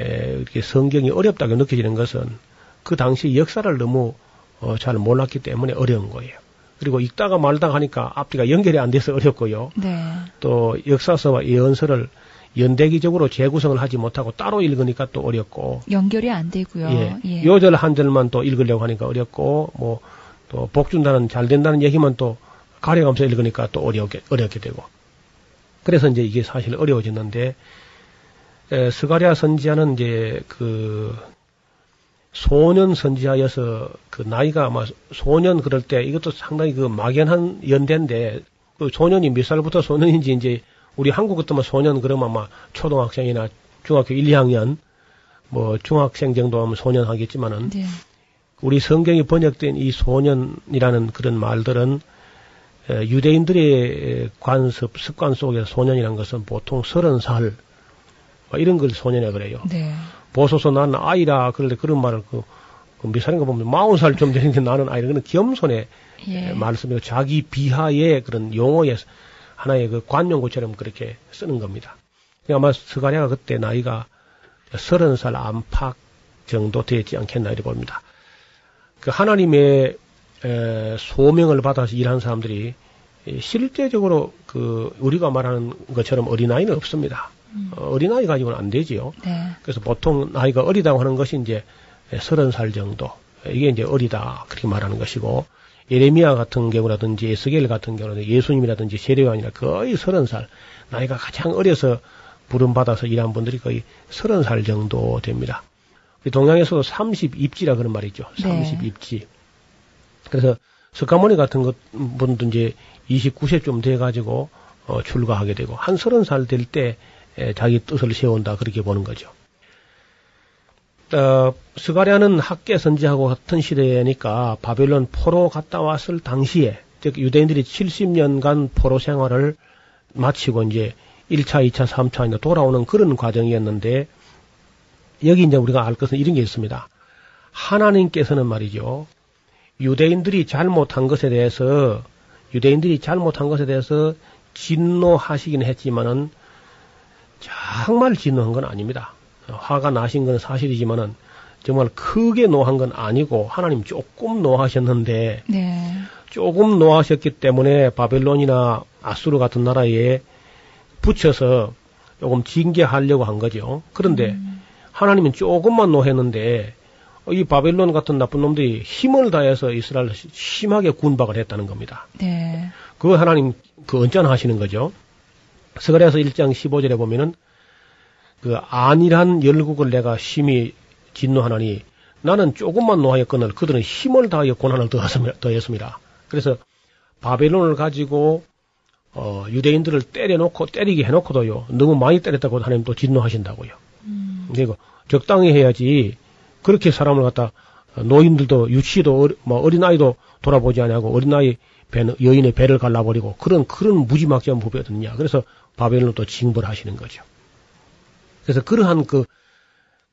에, 이렇게 성경이 어렵다고 느껴지는 것은 그 당시 역사를 너무 어, 잘 몰랐기 때문에 어려운 거예요. 그리고 읽다가 말다가 하니까 앞뒤가 연결이 안 돼서 어렵고요. 네. 또 역사서와 예언서를 연대기적으로 재구성을 하지 못하고 따로 읽으니까 또 어렵고 연결이 안 되고요. 예. 예. 요절 한 절만 또 읽으려고 하니까 어렵고 뭐 또 복준다는 잘 된다는 얘기만 또 가려가면서 읽으니까 또 어렵게 어렵게 되고 그래서 이제 이게 사실 어려워졌는데 에, 스가랴 선지자는 이제 그 소년 선지하여서 그 나이가 아마 소년 그럴 때 이것도 상당히 그 막연한 연대인데 그 소년이 몇 살부터 소년인지 이제 우리 한국 같으면 소년 그러면 아마 초등학생이나 중학교 1, 2학년 뭐 중학생 정도 하면 소년 하겠지만은 네. 우리 성경이 번역된 이 소년이라는 그런 말들은 유대인들의 관습 습관 속에서 소년이라는 것은 보통 서른 살뭐 이런 걸 소년이라 그래요. 네. 보소서 나는 아이라 그럴 때 그런 말을 그, 그몇 살인가 보면 마흔 살 좀 되는데 나는 아이라 그런 겸손의 예. 말씀이고 자기 비하의 그런 용어의 하나의 그 관용구처럼 그렇게 쓰는 겁니다. 그러니까 아마 스가랴가 그때 나이가 서른 살 안팎 정도 되지 않겠나 이렇게 봅니다. 그 하나님의 에, 소명을 받아서 일하는 사람들이 실제적으로 그 우리가 말하는 것처럼 어린아이는 없습니다. 음. 어, 어린아이 가지고는 안 되지요. 네. 그래서 보통 나이가 어리다고 하는 것이 이제 서른 살 정도. 이게 이제 어리다. 그렇게 말하는 것이고, 예레미야 같은 경우라든지 에스겔 같은 경우는 예수님이라든지 세례요한이나 거의 서른 살. 나이가 가장 어려서 부름받아서 일한 분들이 거의 서른 살 정도 됩니다. 동양에서도 30입지라 그런 말이죠. 30입지. 네. 그래서 석가모니 같은 것 분도 이제 29세쯤 돼가지고 어, 출가하게 되고 한 서른 살 될때 예, 자기 뜻을 세운다 그렇게 보는 거죠. 어, 스가랴는 학계 선지하고 같은 시대니까 바벨론 포로 갔다 왔을 당시에 즉 유대인들이 70년간 포로 생활을 마치고 이제 1차, 2차, 3차 이제 돌아오는 그런 과정이었는데 여기 이제 우리가 알 것은 이런 게 있습니다. 하나님께서는 말이죠. 유대인들이 잘못한 것에 대해서 유대인들이 잘못한 것에 대해서 진노하시긴 했지만은 정말 진노한 건 아닙니다. 화가 나신 건 사실이지만은 정말 크게 노한 건 아니고 하나님 조금 노하셨는데 네. 조금 노하셨기 때문에 바벨론이나 아수르 같은 나라에 붙여서 조금 징계하려고 한 거죠. 그런데 음. 하나님은 조금만 노했는데 이 바벨론 같은 나쁜 놈들이 힘을 다해서 이스라엘을 심하게 구박을 했다는 겁니다. 네. 그 하나님 그 언짢아 하시는 거죠. 스가랴서 1장 15절에 보면은 그 안일한 열국을 내가 심히 진노하나니 나는 조금만 노하였거늘 그들은 힘을 다하여 고난을 더했습니다. 그래서 바벨론을 가지고 어, 유대인들을 때려놓고 때리게 해놓고도요 너무 많이 때렸다고 하나님 또 진노하신다고요. 음. 그리고 적당히 해야지 그렇게 사람을 갖다 노인들도 유치도 뭐 어린 아이도 돌아보지 않냐고 어린 아이 배, 여인의 배를 갈라버리고 그런 그런 무지막지한 부배였느냐 그래서 또 징벌하시는 거죠. 그래서 그러한 그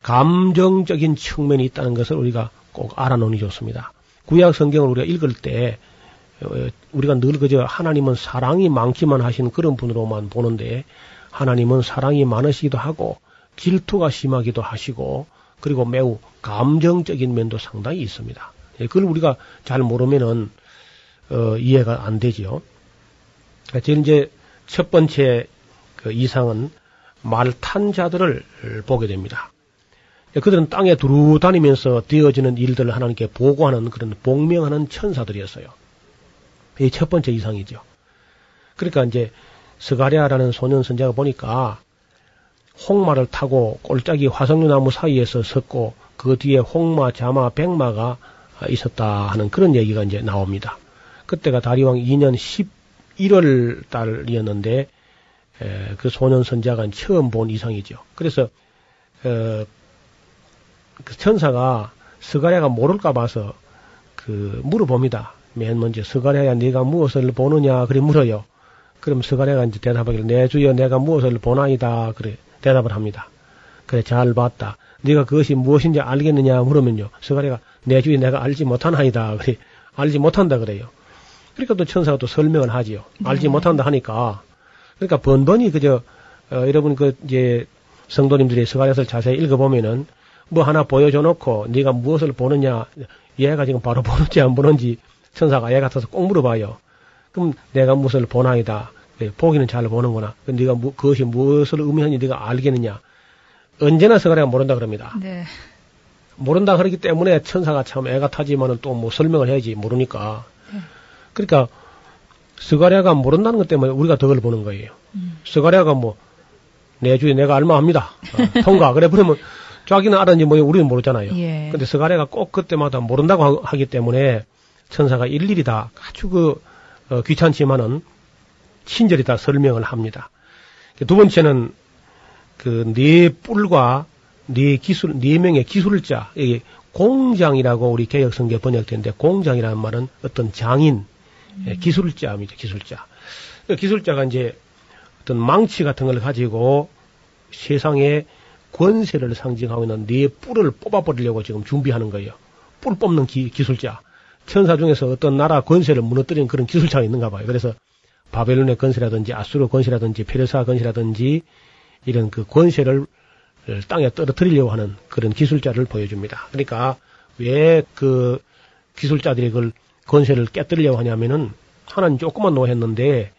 감정적인 측면이 있다는 것을 우리가 꼭 알아놓으니 좋습니다. 구약 성경을 우리가 읽을 때 어, 우리가 늘 그저 하나님은 사랑이 많기만 하신 그런 분으로만 보는데 하나님은 사랑이 많으시기도 하고 질투가 심하기도 하시고 그리고 매우 감정적인 면도 상당히 있습니다. 예, 그걸 우리가 잘 모르면은 어, 이해가 안 되지요. 제일 이제 첫 번째 그 이상은 말 탄 자들을 보게 됩니다. 예, 그들은 땅에 두루 다니면서 되어지는 일들을 하나님께 보고하는 그런 복명하는 천사들이었어요. 이 첫 번째 이상이죠. 그러니까 이제 스가랴라는 소년 선자가 보니까 홍마를 타고 꼴짝이 화석류나무 사이에서 섰고 그 뒤에 홍마, 자마, 백마가 있었다 하는 그런 얘기가 이제 나옵니다. 그때가 다리왕 2년 11월 달이었는데 에, 그 소년 선자가 처음 본 이상이죠. 그래서 어, 그 천사가 스가랴가 모를까 봐서 그 물어봅니다. 맨 먼저 스가랴야 네가 무엇을 보느냐 그래 물어요. 그럼 스가랴가 이제 대답하기를 내 주여 내가 무엇을 보나이다 그래 대답을 합니다. 그래 잘 봤다. 네가 그것이 무엇인지 알겠느냐 물으면요. 스가랴가 내 주여 내가 알지 못하나이다 그래 알지 못한다 그래요. 그러니까 또 천사가 또 설명을 하지요. 알지 네. 못한다 하니까 그러니까 번번이 그저 어, 여러분 그 이제 성도님들이 스가랴서를 자세히 읽어보면은 뭐 하나 보여줘 놓고 네가 무엇을 보느냐 얘가 지금 바로 <laughs> 보는지 안 보는지 천사가 얘 같아서 꼭 물어봐요. 그럼 내가 무엇을 보나이다. 네, 보기는 잘 보는구나. 그 네가 무, 그것이 무엇을 의미하는지 네가 알겠느냐. 언제나 스가랴가 모른다 그럽니다. 네. 모른다 그러기 때문에 천사가 참 애가 타지만은 또 뭐 설명을 해야지 모르니까. 네. 그러니까 스가랴가 모른다는 것 때문에 우리가 덕을 보는 거예요. 음. 스가랴가 뭐 내 주여 내가 알마합니다. 어, <laughs> 통과. 그래 그러면 자기는 알았는지 뭐 우리는 모르잖아요. 예. 근데 스가랴가 꼭 그때마다 모른다고 하- 하기 때문에 천사가 일일이 다 아주 그 어, 귀찮지만은 친절히 다 설명을 합니다. 두 번째는 그 네 뿔과 네 기술 네 명의 기술자 이게 공장이라고 우리 개혁 성경 번역되는데 공장이라는 말은 어떤 장인 예, 기술자입니다. 기술자. 그 기술자가 이제 어떤 망치 같은 걸 가지고 세상에 권세를 상징하고 있는 네 뿔을 뽑아버리려고 지금 준비하는 거예요. 뿔 뽑는 기, 기술자. 천사 중에서 어떤 나라 권세를 무너뜨리는 그런 기술자가 있는가 봐요. 그래서 바벨론의 권세라든지 아수르 권세라든지 페르사 권세라든지 이런 그 권세를 땅에 떨어뜨리려고 하는 그런 기술자를 보여줍니다. 그러니까 왜 그 기술자들이 그걸 권세를 깨뜨리려고 하냐면은 하나는 조그만 노했는데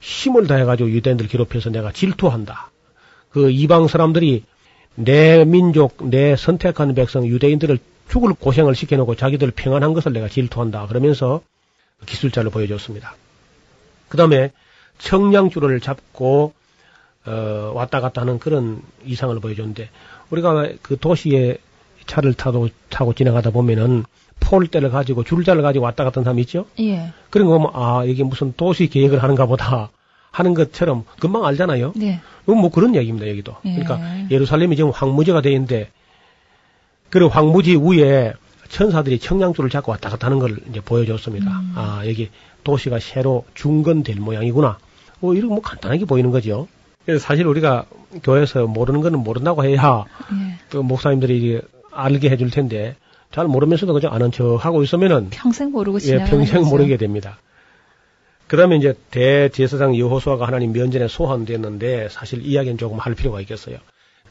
힘을 다해가지고 유대인들 괴롭혀서 내가 질투한다. 그 이방 사람들이 내 민족, 내 선택한 백성 유대인들을 죽을 고생을 시켜놓고 자기들 평안한 것을 내가 질투한다. 그러면서 기술자를 보여줬습니다. 그 다음에 청량줄을 잡고 어, 왔다 갔다 하는 그런 이상을 보여줬는데 우리가 그 도시에 차를 타고 타고 지나가다 보면은 폴대를 가지고 줄자를 가지고 왔다 갔다 하는 사람 있죠? 예. 그런 거 보면 아 이게 무슨 도시 계획을 하는가 보다 하는 것처럼 금방 알잖아요. 네. 이건 뭐 그런 얘기입니다, 여기도. 예. 그러니까 예루살렘이 지금 황무지가 돼 있는데, 그 황무지 위에 천사들이 청량줄을 잡고 왔다 갔다 하는 걸 이제 보여줬습니다. 음. 아, 여기 도시가 새로 중건될 모양이구나. 뭐, 이런 뭐 간단하게 보이는 거죠. 사실 우리가 교회에서 모르는 거는 모른다고 해야 예. 또 목사님들이 알게 해줄 텐데, 잘 모르면서도 그저 아는 척 하고 있으면은 평생 모르고 예, 평생 거죠. 모르게 됩니다. 그 다음에 이제 대제사장 여호수아가 하나님 면전에 소환됐는데 사실 이야기는 조금 할 필요가 있겠어요.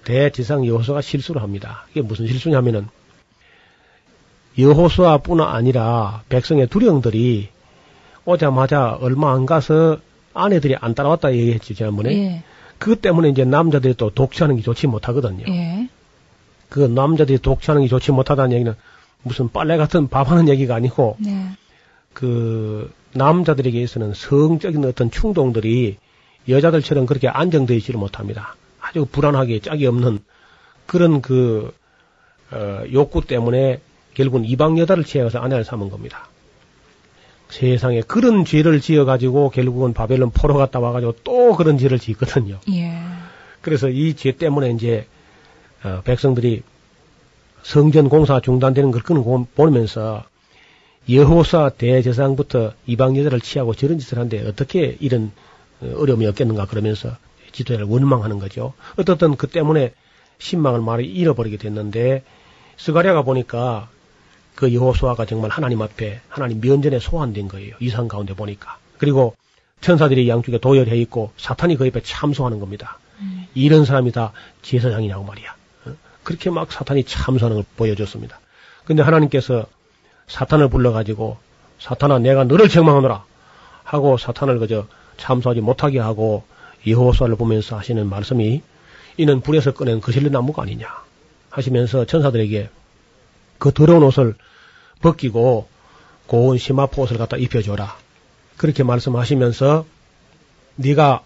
대제사장 여호수아가 실수를 합니다. 이게 무슨 실수냐면은 여호수아뿐 아니라 백성의 두령들이 오자마자 얼마 안 가서 아내들이 안 따라왔다 얘기했지 지난번에. 예. 그것 때문에 이제 남자들이 또 독취하는 게 좋지 못하거든요. 예. 그 남자들이 독취하는 게 좋지 못하다는 얘기는 무슨 빨래 같은 밥하는 얘기가 아니고 네. 그 남자들에게 있어서는 성적인 어떤 충동들이 여자들처럼 그렇게 안정되어 있지를 못합니다. 아주 불안하게 짝이 없는 그런 그 어, 욕구 때문에 결국은 이방 여자를 취해서 아내를 삼은 겁니다. 세상에 그런 죄를 지어가지고 결국은 바벨론 포로 갔다 와가지고 또 그런 죄를 짓거든요. 예. 그래서 이 죄 때문에 이제 어, 백성들이 성전 공사 중단되는 걸 그는 보면서 여호사 대제사장부터 이방 여자를 취하고 저런 짓을 하는데 어떻게 이런 어, 어려움이 없겠는가 그러면서 지도자를 원망하는 거죠. 어떻든 그 때문에 신망을 많이 잃어버리게 됐는데 스가랴가 보니까 그 여호수아가 정말 하나님 앞에 하나님 면전에 소환된 거예요. 이상 가운데 보니까. 그리고 천사들이 양쪽에 도열해 있고 사탄이 그 옆에 참소하는 겁니다. 음. 이런 사람이 다 제사장이냐고 말이야. 어? 그렇게 막 사탄이 참소하는 걸 보여줬습니다. 근데 하나님께서 사탄을 불러가지고 사탄아 내가 너를 책망하노라 하고 사탄을 그저 참소하지 못하게 하고 여호수아를 보면서 하시는 말씀이 이는 불에서 꺼낸 거실리 나무가 아니냐 하시면서 천사들에게 그 더러운 옷을 벗기고 고운 심화포 옷을 갖다 입혀줘라. 그렇게 말씀하시면서 네가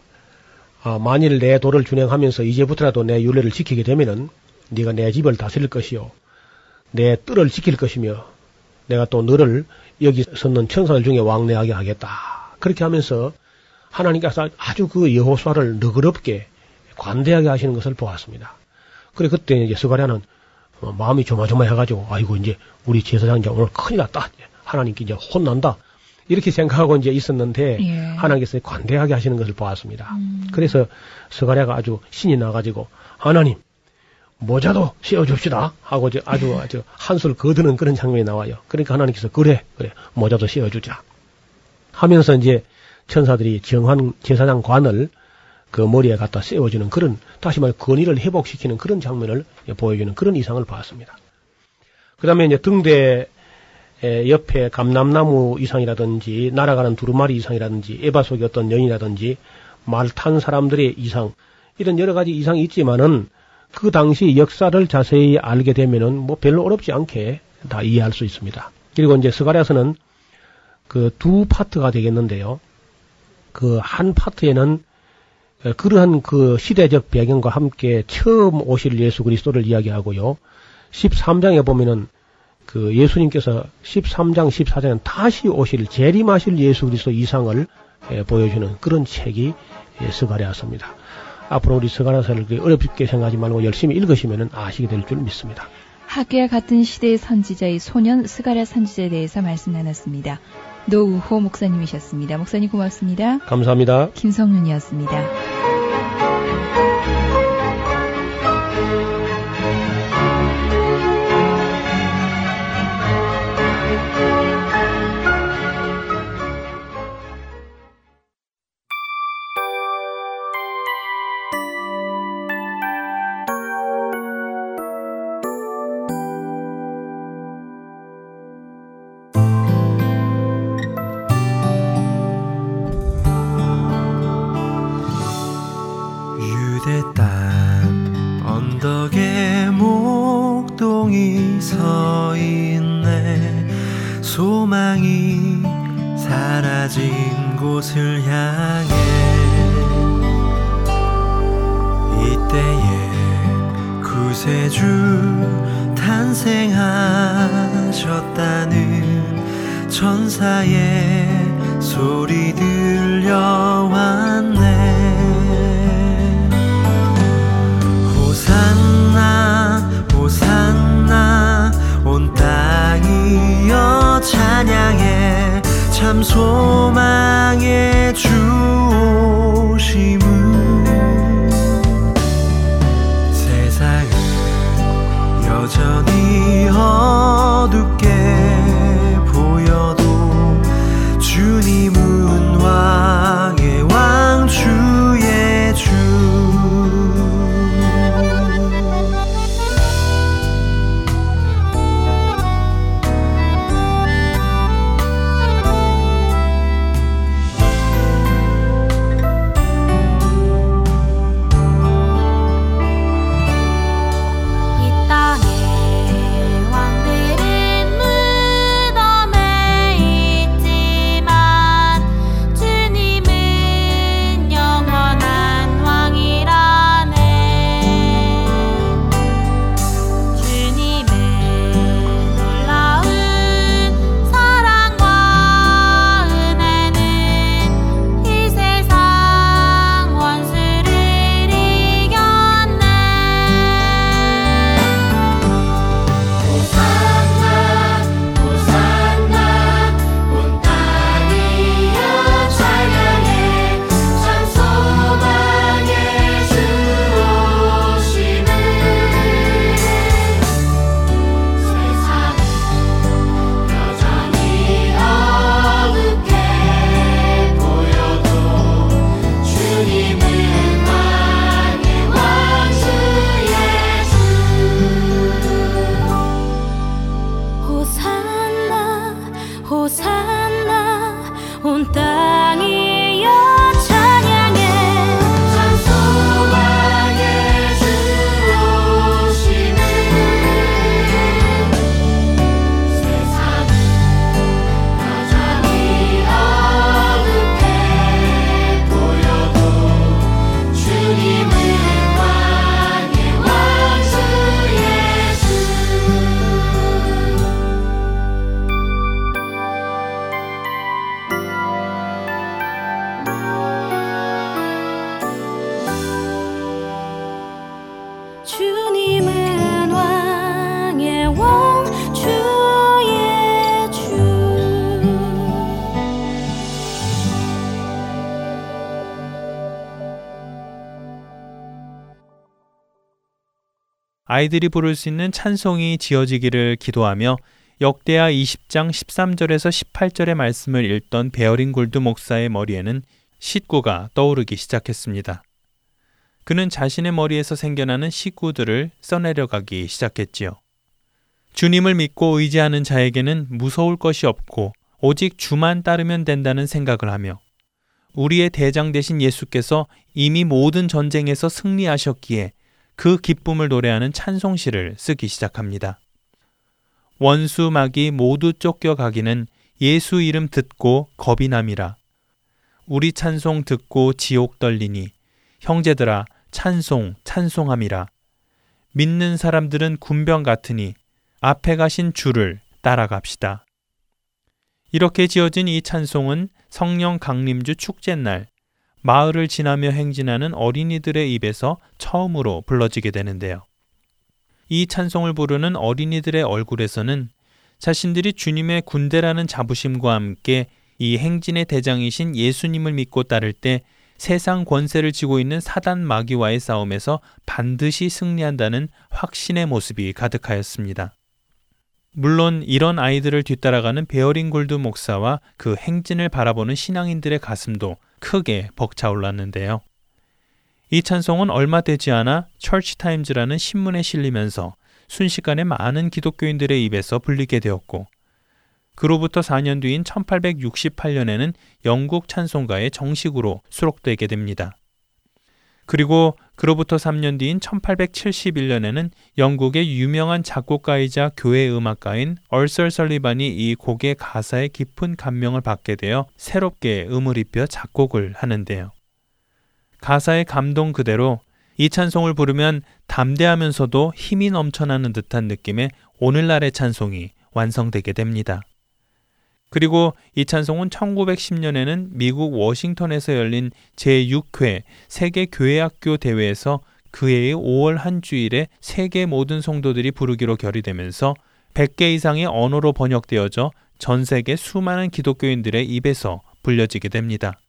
아, 만일 내 도를 준행하면서 이제부터라도 내 윤례를 지키게 되면은 네가 내 집을 다스릴 것이요 내 뜰을 지킬 것이며 내가 또 너를 여기 섰는 천사들 중에 왕래하게 하겠다. 그렇게 하면서 하나님께서 아주 그 여호수아를 너그럽게 관대하게 하시는 것을 보았습니다. 그래 그때 이제 스가랴는 어, 마음이 조마조마해가지고 아이고 이제 우리 제사장 이제 오늘 큰일 났다. 하나님께 이제 혼난다. 이렇게 생각하고 이제 있었는데 예. 하나님께서 관대하게 하시는 것을 보았습니다. 음. 그래서 스가랴가 아주 신이 나가지고 하나님 모자도 씌워줍시다 하고 아주 아주 한술 거드는 그런 장면이 나와요. 그러니까 하나님께서 그래 그래 모자도 씌워주자 하면서 이제 천사들이 정한 제사장 관을 그 머리에 갖다 세워주는 그런 다시 말해 건의를 회복시키는 그런 장면을 보여주는 그런 이상을 봤습니다. 그 다음에 이제 등대 옆에 감람나무 이상이라든지 날아가는 두루마리 이상이라든지 에바 속의 어떤 여인이라든지 말 탄 사람들의 이상 이런 여러 가지 이상이 있지만은 그 당시 역사를 자세히 알게 되면은 뭐 별로 어렵지 않게 다 이해할 수 있습니다. 그리고 이제 스가랴서는 그 두 파트가 되겠는데요. 그 한 파트에는 어, 그러한 그 시대적 배경과 함께 처음 오실 예수 그리스도를 이야기하고요. 13장에 보면은 그 예수님께서 13장, 14장은 다시 오실 재림하실 예수 그리스도 이상을 예, 보여주는 그런 책이 예, 스가랴서입니다. 앞으로 우리 스가랴서를 어렵게 생각하지 말고 열심히 읽으시면 아시게 될 줄 믿습니다. 학개와 같은 시대의 선지자의 소년 스가랴 선지자에 대해서 말씀 나눴습니다. 노우호 목사님이셨습니다. 목사님 고맙습니다. 감사합니다. 김성윤이었습니다. 아이들이 부를 수 있는 찬송이 지어지기를 기도하며 역대하 20장 13절에서 18절의 말씀을 읽던 베어링 골드 목사의 머리에는 식구가 떠오르기 시작했습니다. 그는 자신의 머리에서 생겨나는 식구들을 써내려가기 시작했지요. 주님을 믿고 의지하는 자에게는 무서울 것이 없고 오직 주만 따르면 된다는 생각을 하며 우리의 대장 되신 예수께서 이미 모든 전쟁에서 승리하셨기에 그 기쁨을 노래하는 찬송시를 쓰기 시작합니다. 원수 막이 모두 쫓겨가기는 예수 이름 듣고 겁이 남이라. 우리 찬송 듣고 지옥 떨리니 형제들아 찬송 찬송함이라. 믿는 사람들은 군병 같으니 앞에 가신 주를 따라갑시다. 이렇게 지어진 이 찬송은 성령 강림주 축제날 마을을 지나며 행진하는 어린이들의 입에서 처음으로 불러지게 되는데요. 이 찬송을 부르는 어린이들의 얼굴에서는 자신들이 주님의 군대라는 자부심과 함께 이 행진의 대장이신 예수님을 믿고 따를 때 세상 권세를 쥐고 있는 사단 마귀와의 싸움에서 반드시 승리한다는 확신의 모습이 가득하였습니다. 물론 이런 아이들을 뒤따라가는 베어링 골드 목사와 그 행진을 바라보는 신앙인들의 가슴도 크게 벅차올랐는데요. 이 찬송은 얼마 되지 않아 철치 타임즈라는 신문에 실리면서 순식간에 많은 기독교인들의 입에서 불리게 되었고 그로부터 4년 뒤인 1868년에는 영국 찬송가에 정식으로 수록되게 됩니다. 그리고 그로부터 3년 뒤인 1871년에는 영국의 유명한 작곡가이자 교회 음악가인 얼설 설리반이 이 곡의 가사에 깊은 감명을 받게 되어 새롭게 음을 입혀 작곡을 하는데요. 가사의 감동 그대로 이 찬송을 부르면 담대하면서도 힘이 넘쳐나는 듯한 느낌의 오늘날의 찬송이 완성되게 됩니다. 그리고 이 찬송은 1910년에는 미국 워싱턴에서 열린 제6회 세계 교회학교 대회에서 그 해의 5월 한 주일에 세계 모든 성도들이 부르기로 결의되면서 100개 이상의 언어로 번역되어져 전 세계 수많은 기독교인들의 입에서 불려지게 됩니다.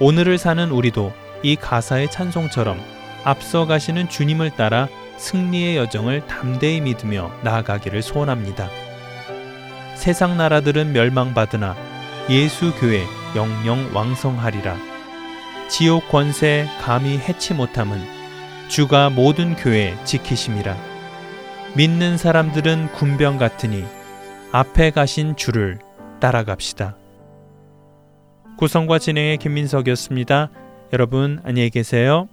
오늘을 사는 우리도 이 가사의 찬송처럼 앞서 가시는 주님을 따라 승리의 여정을 담대히 믿으며 나아가기를 소원합니다. 세상 나라들은 멸망받으나 예수 교회 영영 왕성하리라. 지옥 권세 감히 해치 못함은 주가 모든 교회 지키심이라. 믿는 사람들은 군병 같으니 앞에 가신 주를 따라갑시다. 구성과 진행의 김민석이었습니다. 여러분 안녕히 계세요.